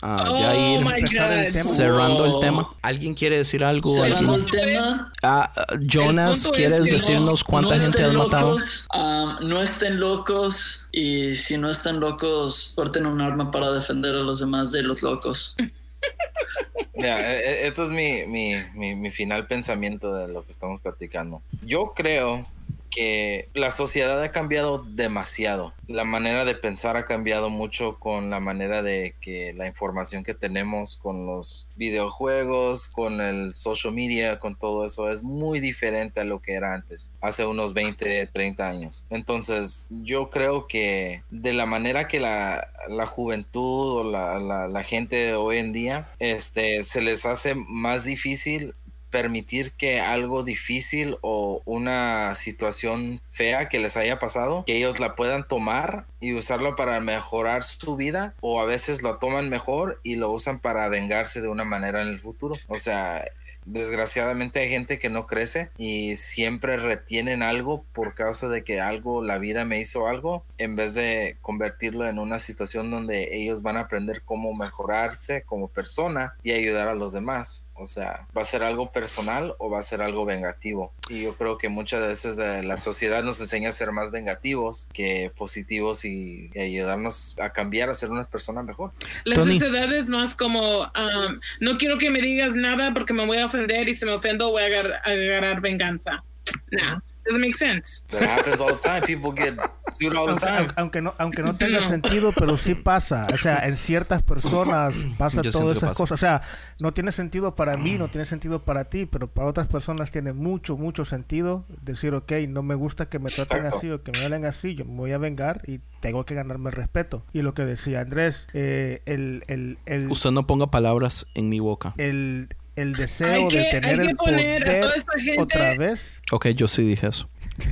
ah, ya oh ir my empezar el cerrando el Oh. tema. ¿Alguien quiere decir algo? cerrando ¿Alguien? el tema. Ah, ah, Jonas, es ¿quieres que no- decirnos cuánta no gente has matado? ah, no estén locos y si no están locos, porten un arma para defender a los demás de los locos. Mira, e- e- esto es mi, mi, mi, mi final pensamiento de lo que estamos platicando. Yo creo que la sociedad ha cambiado demasiado. La manera de pensar ha cambiado mucho con la manera de que la información que tenemos con los videojuegos, con el social media, con todo eso es muy diferente a lo que era antes, hace unos 20, 30 años. Entonces, yo creo que de la manera que la, la juventud o la, la- gente hoy en día este, se les hace más difícil permitir que algo difícil o una situación fea que les haya pasado, que ellos la puedan tomar y usarlo para mejorar su vida o a veces lo toman mejor y lo usan para vengarse de una manera en el futuro. O sea, desgraciadamente hay gente que no crece y siempre retienen algo por causa de que algo, la vida me hizo algo, en vez de convertirlo en una situación donde ellos van a aprender cómo mejorarse como persona y ayudar a los demás. O sea, ¿va a ser algo personal o va a ser algo vengativo? Y yo creo que muchas veces la, la sociedad nos enseña a ser más vengativos que positivos y, y ayudarnos a cambiar, a ser una persona mejor. La Tony. sociedad es más como, um, no quiero que me digas nada porque me voy a ofender y si me ofendo voy a agar- agarrar venganza. Nah, doesn't make sense. That happens all the time. People get sued all the Aunque, time. aunque- aunque no, aunque no tenga sentido, pero sí pasa. O sea, en ciertas personas pasa Yo siento todas esas pasa. cosas. O sea, no tiene sentido para mí, no tiene sentido para ti, pero para otras personas tiene mucho, mucho sentido decir, ok, no me gusta que me traten Exacto. así o que me hablen así, yo me voy a vengar y tengo que ganarme el respeto. Y lo que decía Andrés, eh, el, el, el, Usted no ponga palabras en mi boca. el, el deseo que, de tener hay que el poner a poder toda esta gente, otra vez. Ok, yo sí dije eso.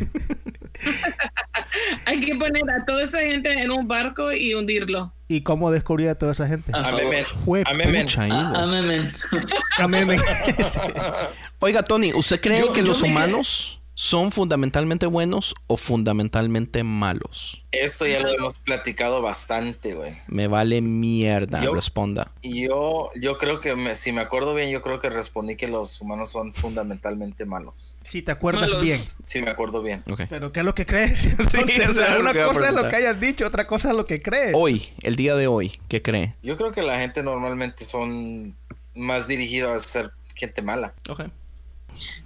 hay que poner a toda esa gente en un barco y hundirlo. ¿Y cómo descubrir a toda esa gente? A Amén, favor. men. Jue- Amén, men. Pucha, Ivo. Ah, amén, men. Amén, men. Oiga, Tony, ¿usted cree Yo- que yo los humanos son fundamentalmente buenos o fundamentalmente malos? Esto ya lo hemos platicado bastante, güey. Me vale mierda, Yo- responda. Y yo, yo creo que, me- si me acuerdo bien, yo creo que respondí que los humanos son fundamentalmente malos. Si te acuerdas Malos. bien. Si me acuerdo bien. Ok. Pero ¿qué es lo que crees? O sea, lo una cosa es lo que hayas dicho, otra cosa es lo que crees. Hoy, el día de hoy, ¿qué cree? Yo creo que la gente normalmente son más dirigidos a ser gente mala. Ok.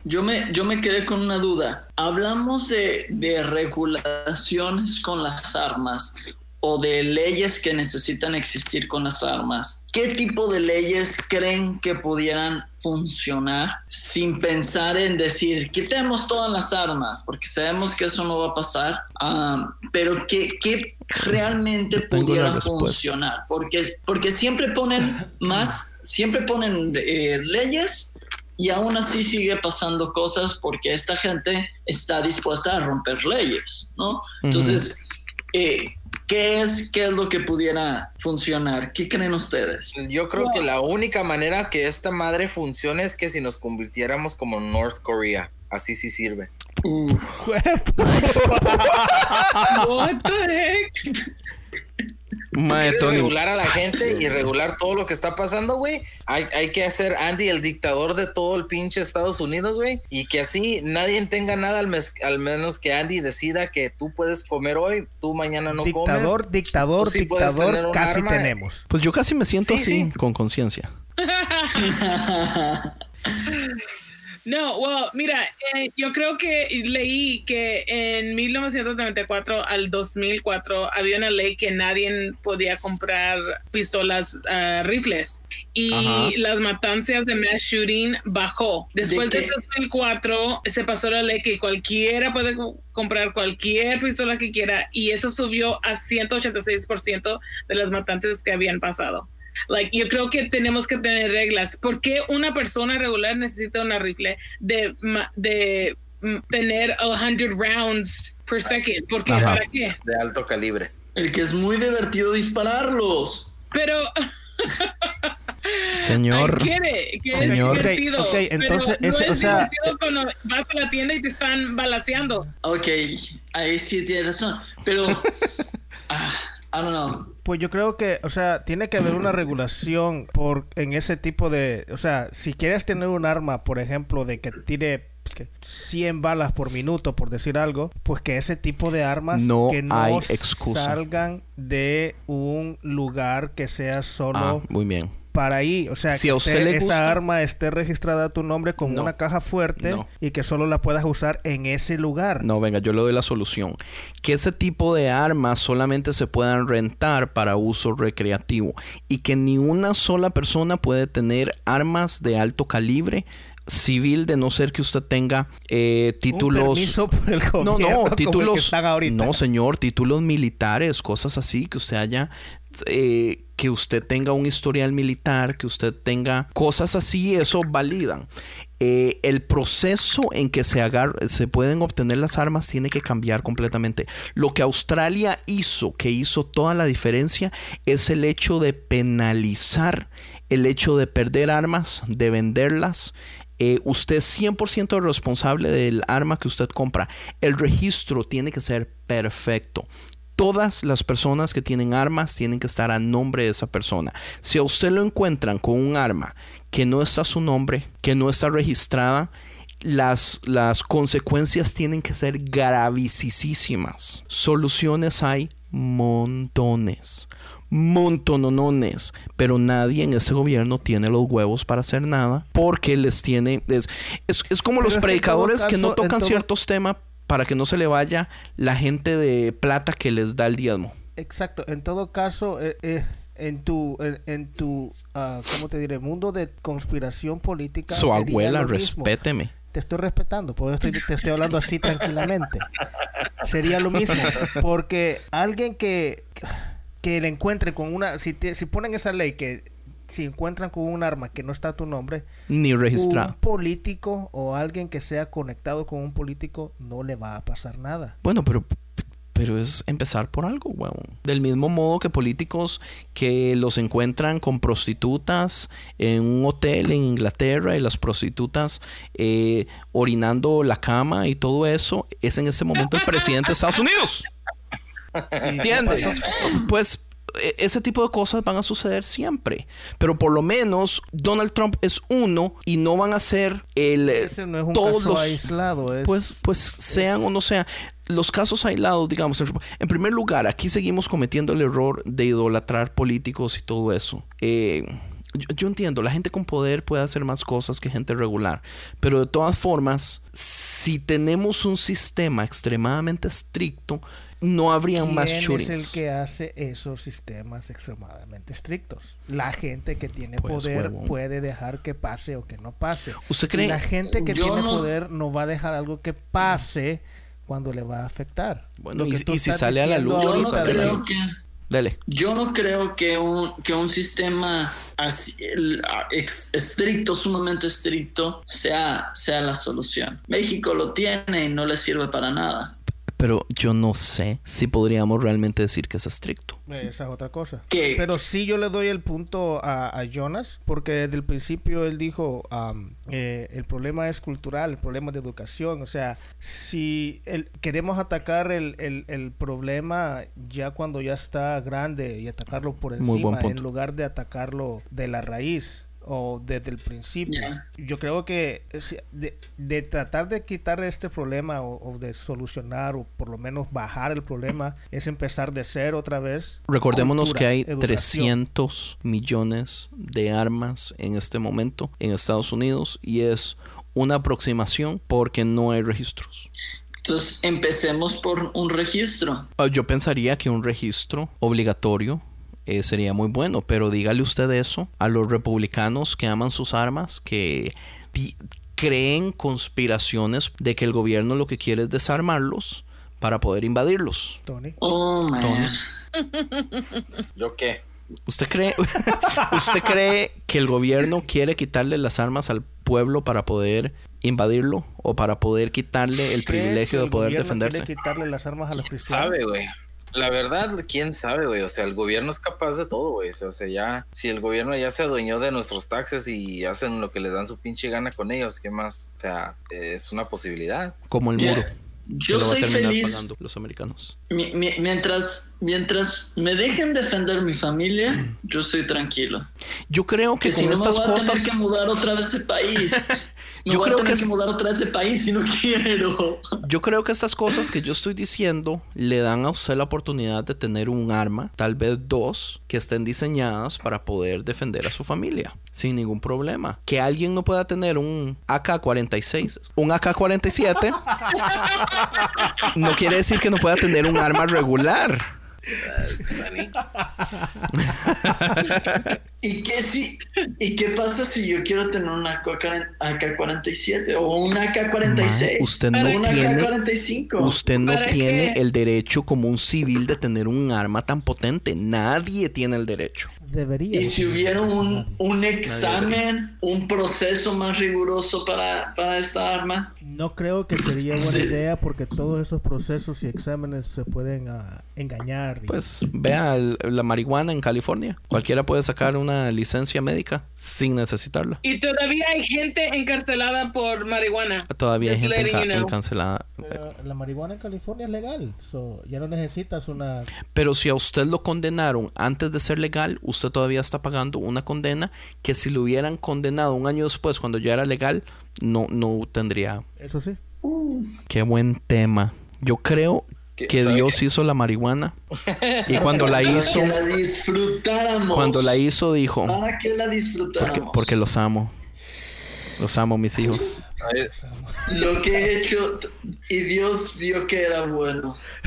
Yo me, yo me quedé con una duda. Hablamos de, de regulaciones con las armas o de leyes que necesitan existir con las armas. ¿Qué tipo de leyes creen que pudieran funcionar sin pensar en decir, quitemos todas las armas? Porque sabemos que eso no va a pasar. Ah, pero ¿qué, qué realmente Tengo pudiera funcionar? Porque, porque siempre ponen más, siempre ponen eh, leyes y aún así sigue pasando cosas porque esta gente está dispuesta a romper leyes, ¿no? Entonces, eh, ¿qué, es, ¿qué es lo que pudiera funcionar? ¿Qué creen ustedes? Yo creo que la única manera que esta madre funcione es que si nos convirtiéramos como North Korea. Así sí sirve. What the heck? Mae, ¿Quieres Tony, regular a la gente y regular todo lo que está pasando, güey? Hay, hay que hacer Andy el dictador de todo el pinche Estados Unidos, güey. Y que así nadie tenga nada al, mes- al menos que Andy decida que tú puedes comer hoy, tú mañana no dictador, comes. dictador, sí dictador, un casi arma. tenemos. pues yo casi me siento Sí, así, sí. con conciencia. No, well, mira, eh, yo creo que leí que en 1994 al 2004 había una ley que nadie podía comprar pistolas, ah, rifles. Y Ajá. las matanzas de mass shooting bajó. Después ¿De de qué? 2004 se pasó la ley que cualquiera puede co- comprar cualquier pistola que quiera y eso subió a 186% de las matanzas que habían pasado. Like, yo creo que tenemos que tener reglas. ¿Por qué una persona regular necesita una rifle de, de mm, tener 100 rounds per second? ¿Por qué? Ajá. ¿Para qué? De alto calibre. El que es muy divertido dispararlos. Pero... Señor. I get it, que Señor. es divertido. Ok, ok, entonces, pero no ese- o es sea, divertido cuando vas a la tienda y te están balaseando. Ok, ahí sí tiene razón. Pero, ah, I don't know. Pues yo creo que, o sea, tiene que haber una regulación por en ese tipo de, o sea, si quieres tener un arma, por ejemplo, de que tire que 100 balas por minuto, por decir algo, pues que ese tipo de armas No que no hay excusa. salgan de un lugar que sea solo Ah, muy bien. Para ahí, o sea, Si que a usted esté- le esa arma esté registrada a tu nombre con No. una caja fuerte No. y que solo la puedas usar en ese lugar. No, venga, yo le doy la solución. Que ese tipo de armas solamente se puedan rentar para uso recreativo y que ni una sola persona puede tener armas de alto calibre civil de no ser que usted tenga eh, títulos por el no, gobierno, como no, el que títulos. están ahorita. No, señor, títulos militares, cosas así, que usted haya. Eh, que usted tenga un historial militar, que usted tenga cosas así, eso validan. Eh, el proceso en que se, agar- se pueden obtener las armas tiene que cambiar completamente. Lo que Australia hizo, que hizo toda la diferencia, es el hecho de penalizar el hecho de perder armas, de venderlas. Eh, usted es 100% responsable del arma que usted compra. El registro tiene que ser perfecto. Todas las personas que tienen armas tienen que estar a nombre de esa persona. Si a usted lo encuentran con un arma que no está a su nombre, que no está registrada, las, las consecuencias tienen que ser gravísimas. Soluciones hay montones montonones, pero nadie en ese gobierno tiene los huevos para hacer nada porque les tiene es, es, como los predicadores que no tocan ciertos temas para que no se le vaya la gente de plata que les da el diezmo. Exacto, en todo caso eh, eh, en tu en, tu uh, ¿cómo te diré? mundo de conspiración política Su abuela, respéteme te estoy respetando, porque te estoy hablando así tranquilamente. Sería lo mismo, porque alguien que, que le encuentre con una, si, si ponen esa ley que si encuentran con un arma que no está a tu nombre, ni registrado. Un político o alguien que sea conectado con un político no le va a pasar nada. Bueno, pero pero es empezar por algo, weón. Del mismo modo que políticos que los encuentran con prostitutas en un hotel en Inglaterra y las prostitutas eh, orinando la cama y todo eso, es en ese momento el presidente de Estados Unidos. ¿Entiendes? Pues ese tipo de cosas van a suceder siempre. Pero por lo menos Donald Trump es uno y no van a ser el Ese no es un caso aislado. pues, pues sean o no sean. Los casos aislados, digamos, en primer lugar, aquí seguimos cometiendo el error de idolatrar políticos y todo eso. Eh, yo, entiendo, la gente con poder puede hacer más cosas que gente regular, pero de todas formas, si tenemos un sistema extremadamente estricto, no habrían más shootings. es el que hace esos sistemas extremadamente estrictos? La gente que tiene pues, poder puede dejar que pase o que no pase. ¿Usted cree? la gente que tiene poder no va a dejar algo que pase cuando le va a afectar. Bueno, y, si sale a la luz, yo no creo que Dale. Yo no creo que un, que un sistema así, estricto, sumamente estricto, sea, sea la solución. México lo tiene y no le sirve para nada pero yo no sé si podríamos realmente decir que es estricto. Esa es otra cosa. Pero sí yo le doy el punto a, Jonas, porque desde el principio él dijo, eh, el problema es cultural, el problema de educación, o sea, si queremos atacar el, el, problema ya cuando ya está grande y atacarlo por encima, en lugar de atacarlo de la raíz, o desde el principio. Yo creo que de, tratar de quitar este problema o, de solucionar o por lo menos bajar el problema es empezar de cero otra vez. Recordémonos que hay 300 millones de armas en este momento en Estados Unidos y es una aproximación porque no hay registros. Entonces empecemos por un registro. Ah, yo pensaría que un registro obligatorio eh, sería muy bueno. Pero dígale usted eso a los republicanos que aman sus armas, que creen conspiraciones de que el gobierno lo que quiere es desarmarlos para poder invadirlos. Tony. Oh, man. ¿Yo qué? ¿Usted cree, ¿Usted cree que el gobierno quiere quitarle las armas al pueblo para poder invadirlo o para poder quitarle el privilegio de poder defenderse? Quiere quitarle las armas a los cristianos. Sabe, güey la verdad, quién sabe, güey. O sea, el gobierno es capaz de todo, güey. O sea, ya, si el gobierno ya se adueñó de nuestros taxes y hacen lo que les dan su pinche gana con ellos, ¿qué más? O sea, es una posibilidad. Como el muro. Yo soy feliz. los americanos. mientras, mientras me dejen defender mi familia, yo estoy tranquilo. Yo creo que, si no estas me voy cosas. A tener que mudar otra vez de país. yo creo que, que mudar otra vez de país si no quiero. yo creo que estas cosas que yo estoy diciendo le dan a usted la oportunidad de tener un arma, tal vez dos, que estén diseñadas para poder defender a su familia sin ningún problema. Que alguien no pueda tener un AK-46, un AK-47, no quiere decir que no pueda tener un arma regular. ¿Y qué, si, ¿Y qué pasa si yo quiero tener una AK-47 o un AK-46? Usted no tiene, AK-45. Usted no tiene el derecho como un civil de tener un arma tan potente. Nadie tiene el derecho. Debería. Y si hubiera un, un examen, un proceso más riguroso para, para esta arma. No creo que sería buena idea porque todos esos procesos y exámenes se pueden uh, engañar. Pues vea la marihuana en California. Cualquiera puede sacar un una licencia médica sin necesitarla. Y todavía hay gente encarcelada por marihuana. Todavía hay gente letting enca- you know. encancelada. Pero la marihuana en California es legal. So, ya no necesitas una. Pero si a usted lo condenaron antes de ser legal, usted todavía está pagando una condena que si lo hubieran condenado un año después, cuando ya era legal, no, no tendría. Eso sí. Qué buen tema. Yo creo. Que ¿Sabe Dios qué? hizo la marihuana y cuando la hizo, Que la disfrutáramos. cuando la hizo dijo, Para que la porque, disfrutáramos. porque los amo. Los amo, mis hijos. Lo que he hecho y Dios vio que era bueno.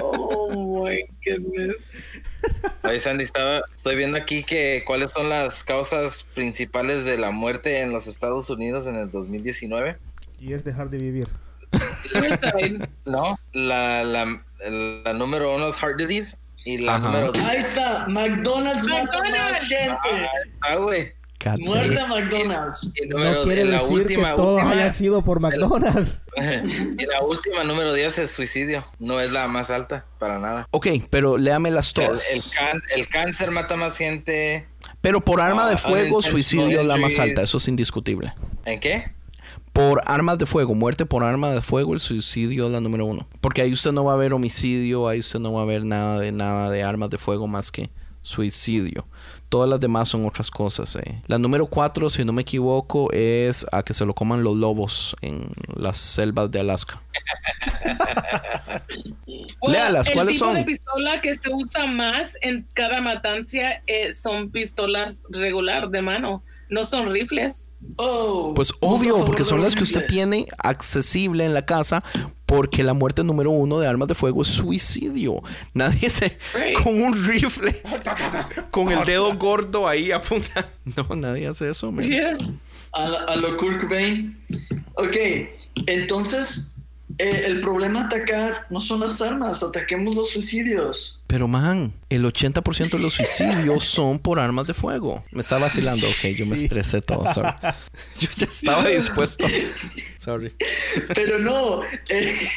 Oh my goodness. Oye, Sandy, estaba, estoy viendo aquí que cuáles son las causas principales de la muerte en los Estados Unidos en el 2019. Y es dejar de vivir. No, la, la, la número uno es heart disease y la Ajá. número dos. Ahí está, McDonald's mata más gente. Ah, güey. Muerte a McDonald's. Y número No quiere la decir última, que todo última- haya sido por McDonald's. y la última número 10 es suicidio. No es la más alta, para nada. Ok, pero léame las O sea, el, todas. el can- el cáncer mata más gente. Pero por arma de Ah, fuego, unintentional suicidio es la más alta, eso es indiscutible. ¿En qué? Por armas de fuego, muerte por arma de fuego, el suicidio es la número uno. Porque ahí usted no va a ver homicidio, ahí usted no va a ver nada de nada de armas de fuego más que suicidio. Todas las demás son otras cosas. eh. La número cuatro, si no me equivoco, es a que se lo coman los lobos en las selvas de Alaska. Léalas, ¿cuáles el tipo son? de pistola que se usa más en cada matancia eh, son pistolas regular de mano, no son rifles. Oh, Pues obvio, porque son las que usted rifles. tiene accesible en la casa, porque la muerte número uno de armas de fuego es suicidio. Nadie se... Right. con un rifle, con el dedo gordo ahí apunta. No, nadie hace eso, man. Yeah. A, la- a lo Kurt Cobain. Ok, entonces eh, el problema a atacar no son las armas, ataquemos los suicidios. Pero man, el 80% de los suicidios son por armas de fuego. Me está vacilando, ok, yo me estresé todo, sorry. Yo ya estaba dispuesto. Sorry. Pero no, eh,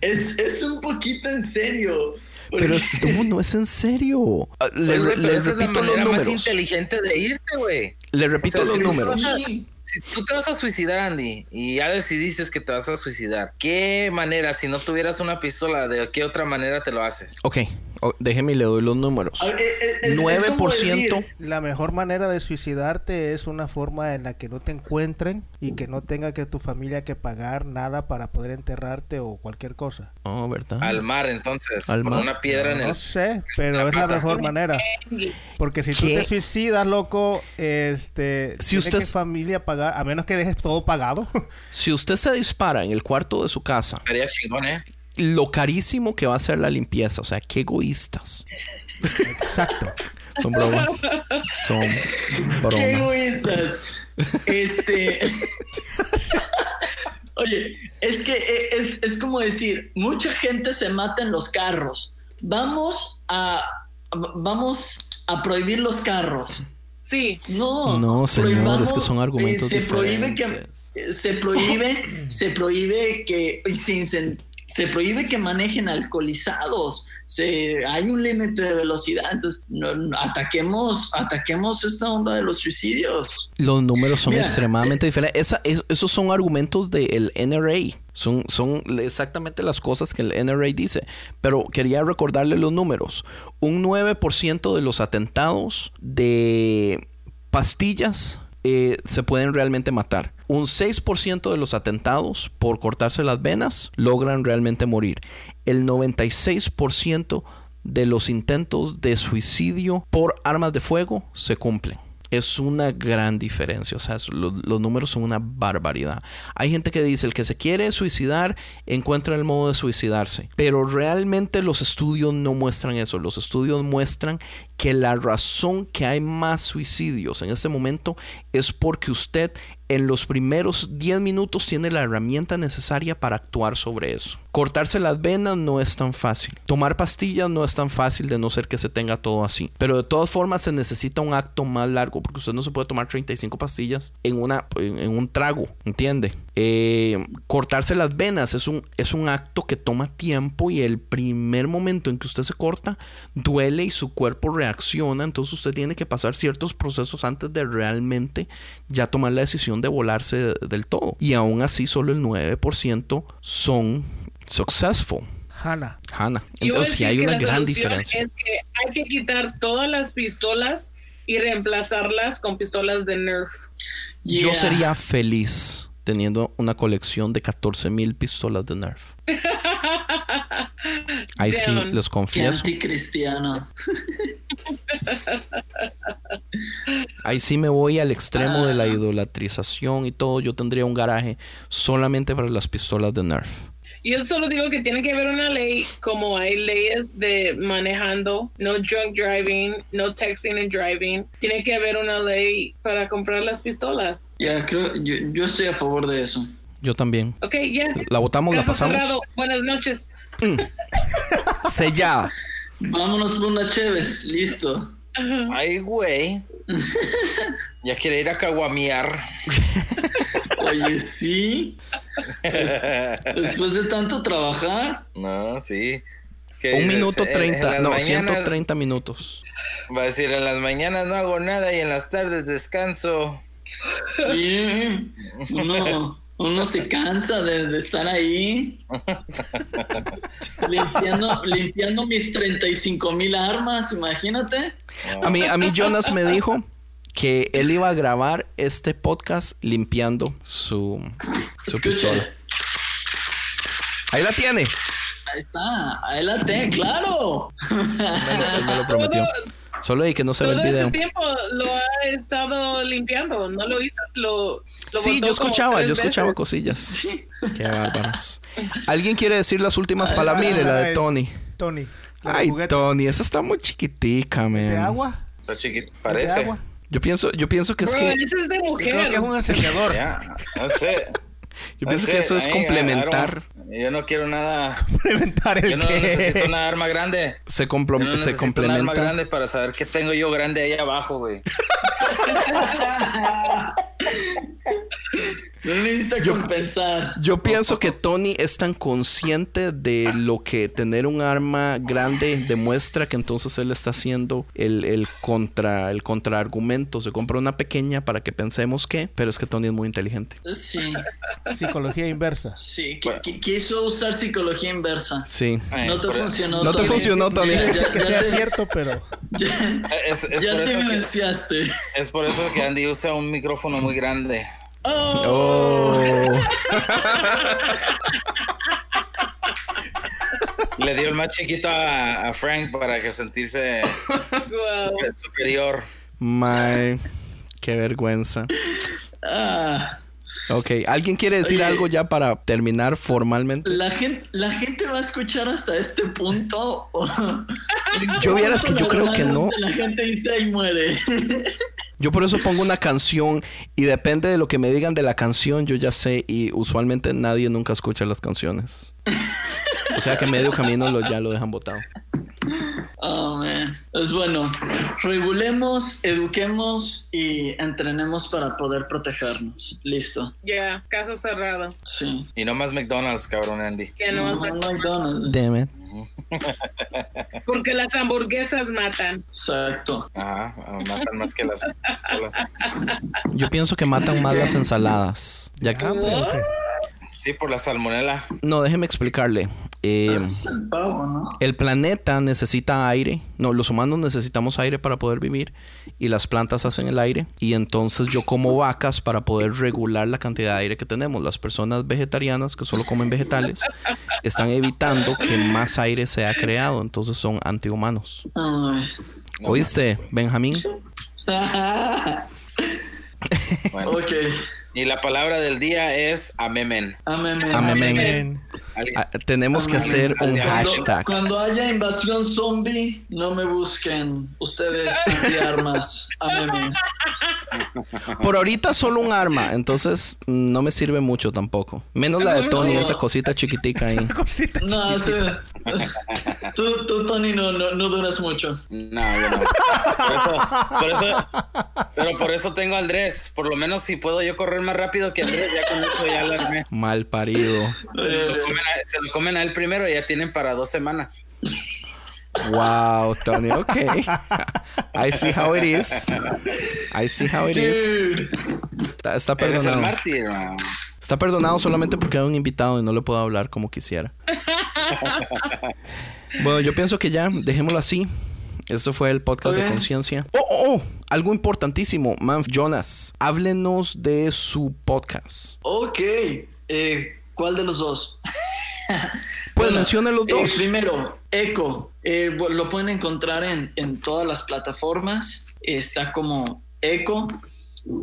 es, es un poquito en serio. Pero es- no, no es en serio. Le, Pues, le esa es la repito los más números. inteligente de irte, güey. Le repito O sea, los números. Sí. Tú te vas a suicidar, Andy, y ya decidiste que te vas a suicidar, ¿qué manera, si no tuvieras una pistola, de qué otra manera te lo haces? Ok, o- déjeme y le doy los números. Ver, eh, eh, es- es como 9%. decir, La mejor manera de suicidarte es una forma en la que no te encuentren y que no tenga que tu familia que pagar nada para poder enterrarte o cualquier cosa. Oh, ¿verdad? Al mar, entonces, Al con mar. una piedra en No el... sé, pero la es la mejor manera. Porque si tú te suicidas, loco, este, Si tiene usted que familia pagar, a menos que dejes todo pagado. Si usted se dispara en el cuarto de su casa, Estaría chingón, ¿eh? Lo carísimo que va a ser la limpieza, o sea, qué egoístas. Exacto. Son bromas. Son ¡Qué bromas. egoístas! Este. Oye, es que eh, es, es como decir, mucha gente se mata en los carros. Vamos a. Vamos a prohibir los carros. Sí, No, No, señor, es que son argumentos se prohíbe que se prohíbe se prohíbe que sen- se prohíbe que manejen alcoholizados. Se, hay un límite de velocidad, entonces no, no, ataquemos ataquemos esta onda de los suicidios. Los números son Mira, extremadamente diferentes. Esa- es- esos son argumentos del NRA. Son, son exactamente las cosas que el NRA dice. Pero quería recordarle los números. Un 9% de los atentados de pastillas eh, se pueden realmente matar. Un 6% de los atentados por cortarse las venas logran realmente morir. El 96% de los intentos de suicidio por armas de fuego se cumplen. Es una gran diferencia, o sea, los números son una barbaridad. Hay gente que dice, el que se quiere suicidar encuentra el modo de suicidarse, pero realmente los estudios no muestran eso. Los estudios muestran que la razón que hay más suicidios en este momento es porque usted en los primeros 10 minutos tiene la herramienta necesaria para actuar sobre eso. Cortarse las venas no es tan fácil. Tomar pastillas no es tan fácil de no ser que se tenga todo así. Pero de todas formas se necesita un acto más largo porque usted no se puede tomar 35 pastillas en, una, en, un trago, ¿entiende? Eh, cortarse las venas es un, es un acto que toma tiempo y el primer momento en que usted se corta duele y su cuerpo reacciona. Entonces usted tiene que pasar ciertos procesos antes de realmente ya tomar la decisión de volarse de- del todo. Y aún así solo el 9% son successful. Hanna. Hannah. Yo a Entonces sí hay una la gran diferencia. Es que hay que quitar todas las pistolas y reemplazarlas con pistolas de Nerf. Yo Yeah. sería feliz teniendo una colección de 14 mil pistolas de Nerf. Ahí sí, les Qué confieso. anticristiano. Ahí sí me voy al extremo de la idolatrización y todo. Yo tendría un garaje solamente para las pistolas de Nerf. Yo solo digo que tiene que haber una ley como hay leyes de manejando, no drunk driving, no texting and driving. Tiene que haber una ley para comprar las pistolas. Ya, creo, yo, yo estoy a favor de eso. Yo también. Ok, ya. La votamos, la pasamos. cerrado. Buenas noches. Sellada. Vámonos por unas cheves, listo. Ay, güey. Ya quiere ir a caguamear. Oye, sí. Des- Después de tanto trabajar, No, sí. ¿Qué Un dices? minuto 30. las No, mañanas- 130 minutos. Va a decir, en las mañanas no hago nada y en las tardes descanso. sí. Uno, uno se cansa de, de estar ahí. limpiando, limpiando mis 35 mil armas, imagínate. A mí, a mí Jonas me dijo que él iba a grabar este podcast limpiando su, su pistola. Ahí la tiene. ahí está, ahí la tengo, claro. Me lo- él me lo prometió. Solo de que no se ve Todo el ese video. tiempo lo ha estado limpiando. No lo hizo, lo, lo Sí, yo escuchaba, yo escuchaba veces. cosillas. Qué bárbaros. ¿Alguien quiere decir las últimas Ah, palabras? Mire, la de. Tony. Tony. de Ay. Tony, esa está muy chiquitica, ¿De man. agua? Está chiquito, ¿De parece. agua? Yo pienso, yo pienso que es que, ese es de Yo mujer. creo que es un encendedor. Sé. yo no pienso sé, que eso es complementar. I don't- Yo no quiero nada. Complementar el Yo no necesito una arma grande. Se, Yo complo- no se necesito un arma complementa. grande para saber qué tengo yo grande ahí abajo, güey. No necesita compensar. Yo pienso que Tony es tan consciente de lo que tener un arma grande demuestra que entonces él está haciendo el, el contra el contraargumento. Se compra una pequeña para que pensemos que, pero es que Tony es muy inteligente. Sí, Psicología inversa. sí. qui- quiso usar psicología inversa. Sí. No te funcionó. No te Tony. funcionó, Tony. Ya, ya- Que ya sea te- cierto, pero Ya, Es, es ya por te evidenciaste. es por eso que Andy usa un micrófono muy grande. Oh. Le dio el más chiquito a, a Frank para que sentirse Wow. superior. My, qué vergüenza. Ah, Ok, ¿alguien quiere decir Oye. algo ya para terminar formalmente? la, gente, ¿La gente va a escuchar hasta este punto? ¿O- Yo vieras que yo creo que no. La gente dice ahí muere. Yo por eso pongo una canción y depende de lo que me digan de la canción, yo ya sé y usualmente nadie nunca escucha las canciones. O sea que medio camino lo, ya lo dejan botado. Oh, man. Pues bueno, regulemos, eduquemos y entrenemos para poder protegernos. Listo. Ya, caso cerrado. Sí. Y no más McDonald's, cabrón, Andy. Ya no, No, McDonald's. Damn it. porque las hamburguesas matan. Exacto. Ajá, ah, matan más que las pistolas. Yo pienso que matan más las ensaladas. Ya que... Sí, por la salmonela. No, déjeme explicarle. Eh, es el pavo, ¿no? el planeta necesita aire. No, los humanos necesitamos aire para poder vivir y las plantas hacen el aire. Y entonces yo como vacas para poder regular la cantidad de aire que tenemos. Las personas vegetarianas que solo comen vegetales están evitando que más aire sea creado. Entonces son antihumanos. Ay. ¿Oíste, Benjamín? Bueno. ok. Y la palabra del día es amemen. Amén. Amén. Amén. Alguien- Ah, tenemos que hacer un hashtag. Cuando haya invasión zombie, no me busquen. Ustedes armas. Por ahorita solo un arma, entonces mm, no me sirve mucho tampoco. Menos la de Tony, esa cosita chiquitica ahí. Cosita No, sí. tú, tú, Tony, no, no, no duras mucho. No, yo no. Por eso, por eso- pero por eso tengo a Andrés. Por lo menos si puedo yo correr más rápido que Andrés, ya con eso ya lo armé. Mal parido. Comen a, se lo comen a él primero y ya tienen para dos semanas. Wow, Tony, ok. I see how it is. I see how it is. Dude. Está, está Eres el perdonado. mártir. Está perdonado solamente porque hay un invitado y no le puedo hablar como quisiera. bueno, yo pienso que ya, dejémoslo así. Esto fue el podcast de conciencia. Oh, oh, oh, algo importantísimo. Manf Jonas, háblenos de su podcast. Ok. Eh, ¿Cuál de los dos? Pues mencione los eh, dos. primero, Echo. Eh, lo pueden encontrar en, en todas las plataformas. Está como Echo.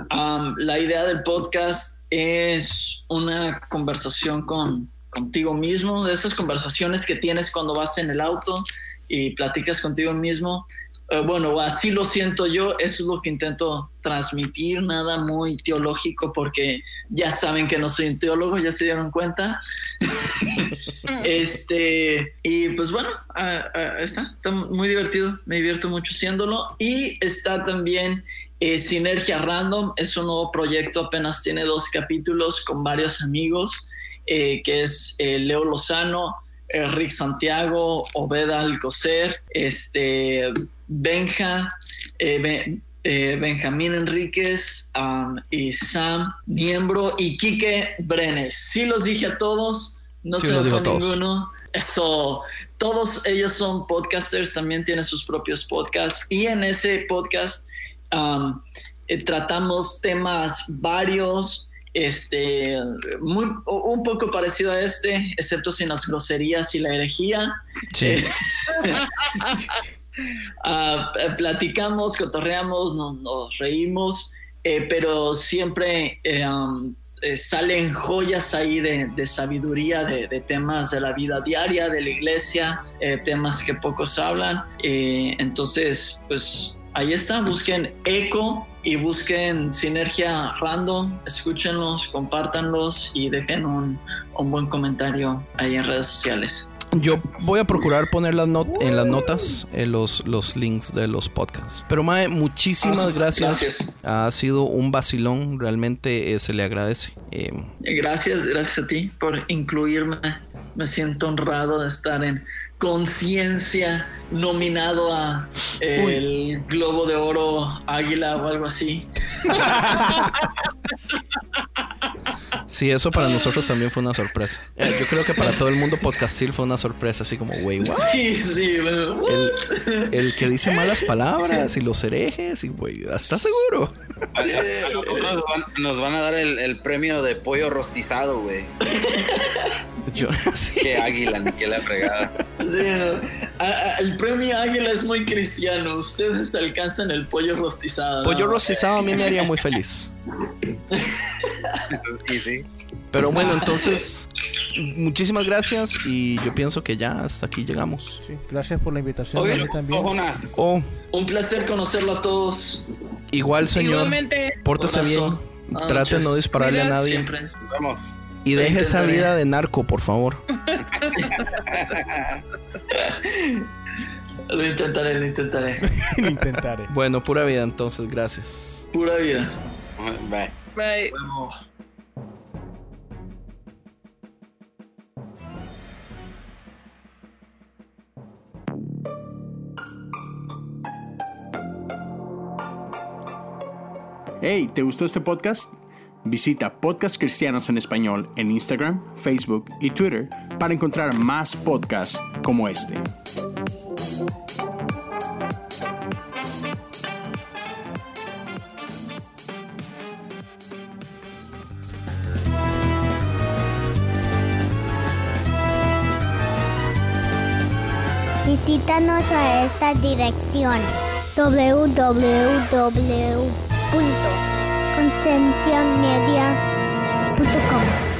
Am, la idea del podcast es una conversación con, contigo mismo, de esas conversaciones que tienes cuando vas en el auto y platicas contigo mismo. Eh, bueno, así lo siento yo, eso es lo que intento transmitir, nada muy teológico porque ya saben que no soy un teólogo, ya se dieron cuenta. este, y pues bueno, ah, ah, está, está muy divertido, me divierto mucho haciéndolo. Y está también eh, Sinergia Random, es un nuevo proyecto, apenas tiene dos capítulos con varios amigos, eh, que es eh, Leo Lozano, Rick Santiago, Obeda Alcocer, este, Benja, eh, Ben- eh, Benjamín Enríquez um, y Sam Niembro y Quique Brenes. Sí los dije a todos, no Sí, se me fue a ninguno. Eso, todos ellos son podcasters, también tienen sus propios podcasts y en ese podcast um, eh, tratamos temas varios, este, muy, un poco parecido a este, excepto sin las groserías y la herejía. Sí. Ah, eh, platicamos, cotorreamos, no- nos, reímos, eh, pero siempre eh, salen joyas ahí de, sabiduría, de, temas de la vida diaria, de la iglesia, temas que pocos hablan. Entonces, pues ahí está, busquen Eco y busquen Sinergia Random, escúchenlos, compártanlos y dejen un, un buen comentario ahí en redes sociales. Yo voy a procurar poner las not- en las notas eh, los, los links de los podcasts. Pero Mae, muchísimas Ah, gracias. gracias. Ha sido un vacilón, realmente eh, se le agradece. Eh, Gracias, gracias a ti por incluirme. Me siento honrado de estar en Conciencia, nominado a eh, el Globo de Oro Águila o algo así. sí, eso para nosotros también fue una sorpresa. Eh, yo creo que para todo el mundo podcastil fue una sorpresa, así como, wey, what? Sí, sí. bueno, El, el que dice malas palabras y los herejes y, güey, ¿estás seguro? A nosotros nos van, nos van a dar el, el premio de pollo rostizado, güey. Yo, sí. Qué águila, ni qué la fregada. Sí, a- a- el premio Águila es muy cristiano. Ustedes alcanzan el pollo rostizado. Pollo ¿no? rostizado a mí me haría muy feliz. Y sí. Pero bueno, entonces, muchísimas gracias y yo pienso que ya hasta aquí llegamos. Sí, gracias por la invitación. Oye, a mí también. Oh, Un placer conocerlo a todos. igual, señor. Igualmente, Pórtese bien. Corazón. Ah, Trate de no dispararle a nadie. Siempre. Vamos. Y deje esa vida de narco, por favor. Lo intentaré, lo intentaré. Lo intentaré. Bueno, pura vida entonces, gracias. Pura vida. Bye. bye. Hey, ¿te gustó este podcast? Visita Podcast Cristianos en Español en Instagram, Facebook y Twitter para encontrar más podcasts como este. Visítanos a esta dirección www.concienciamedia.com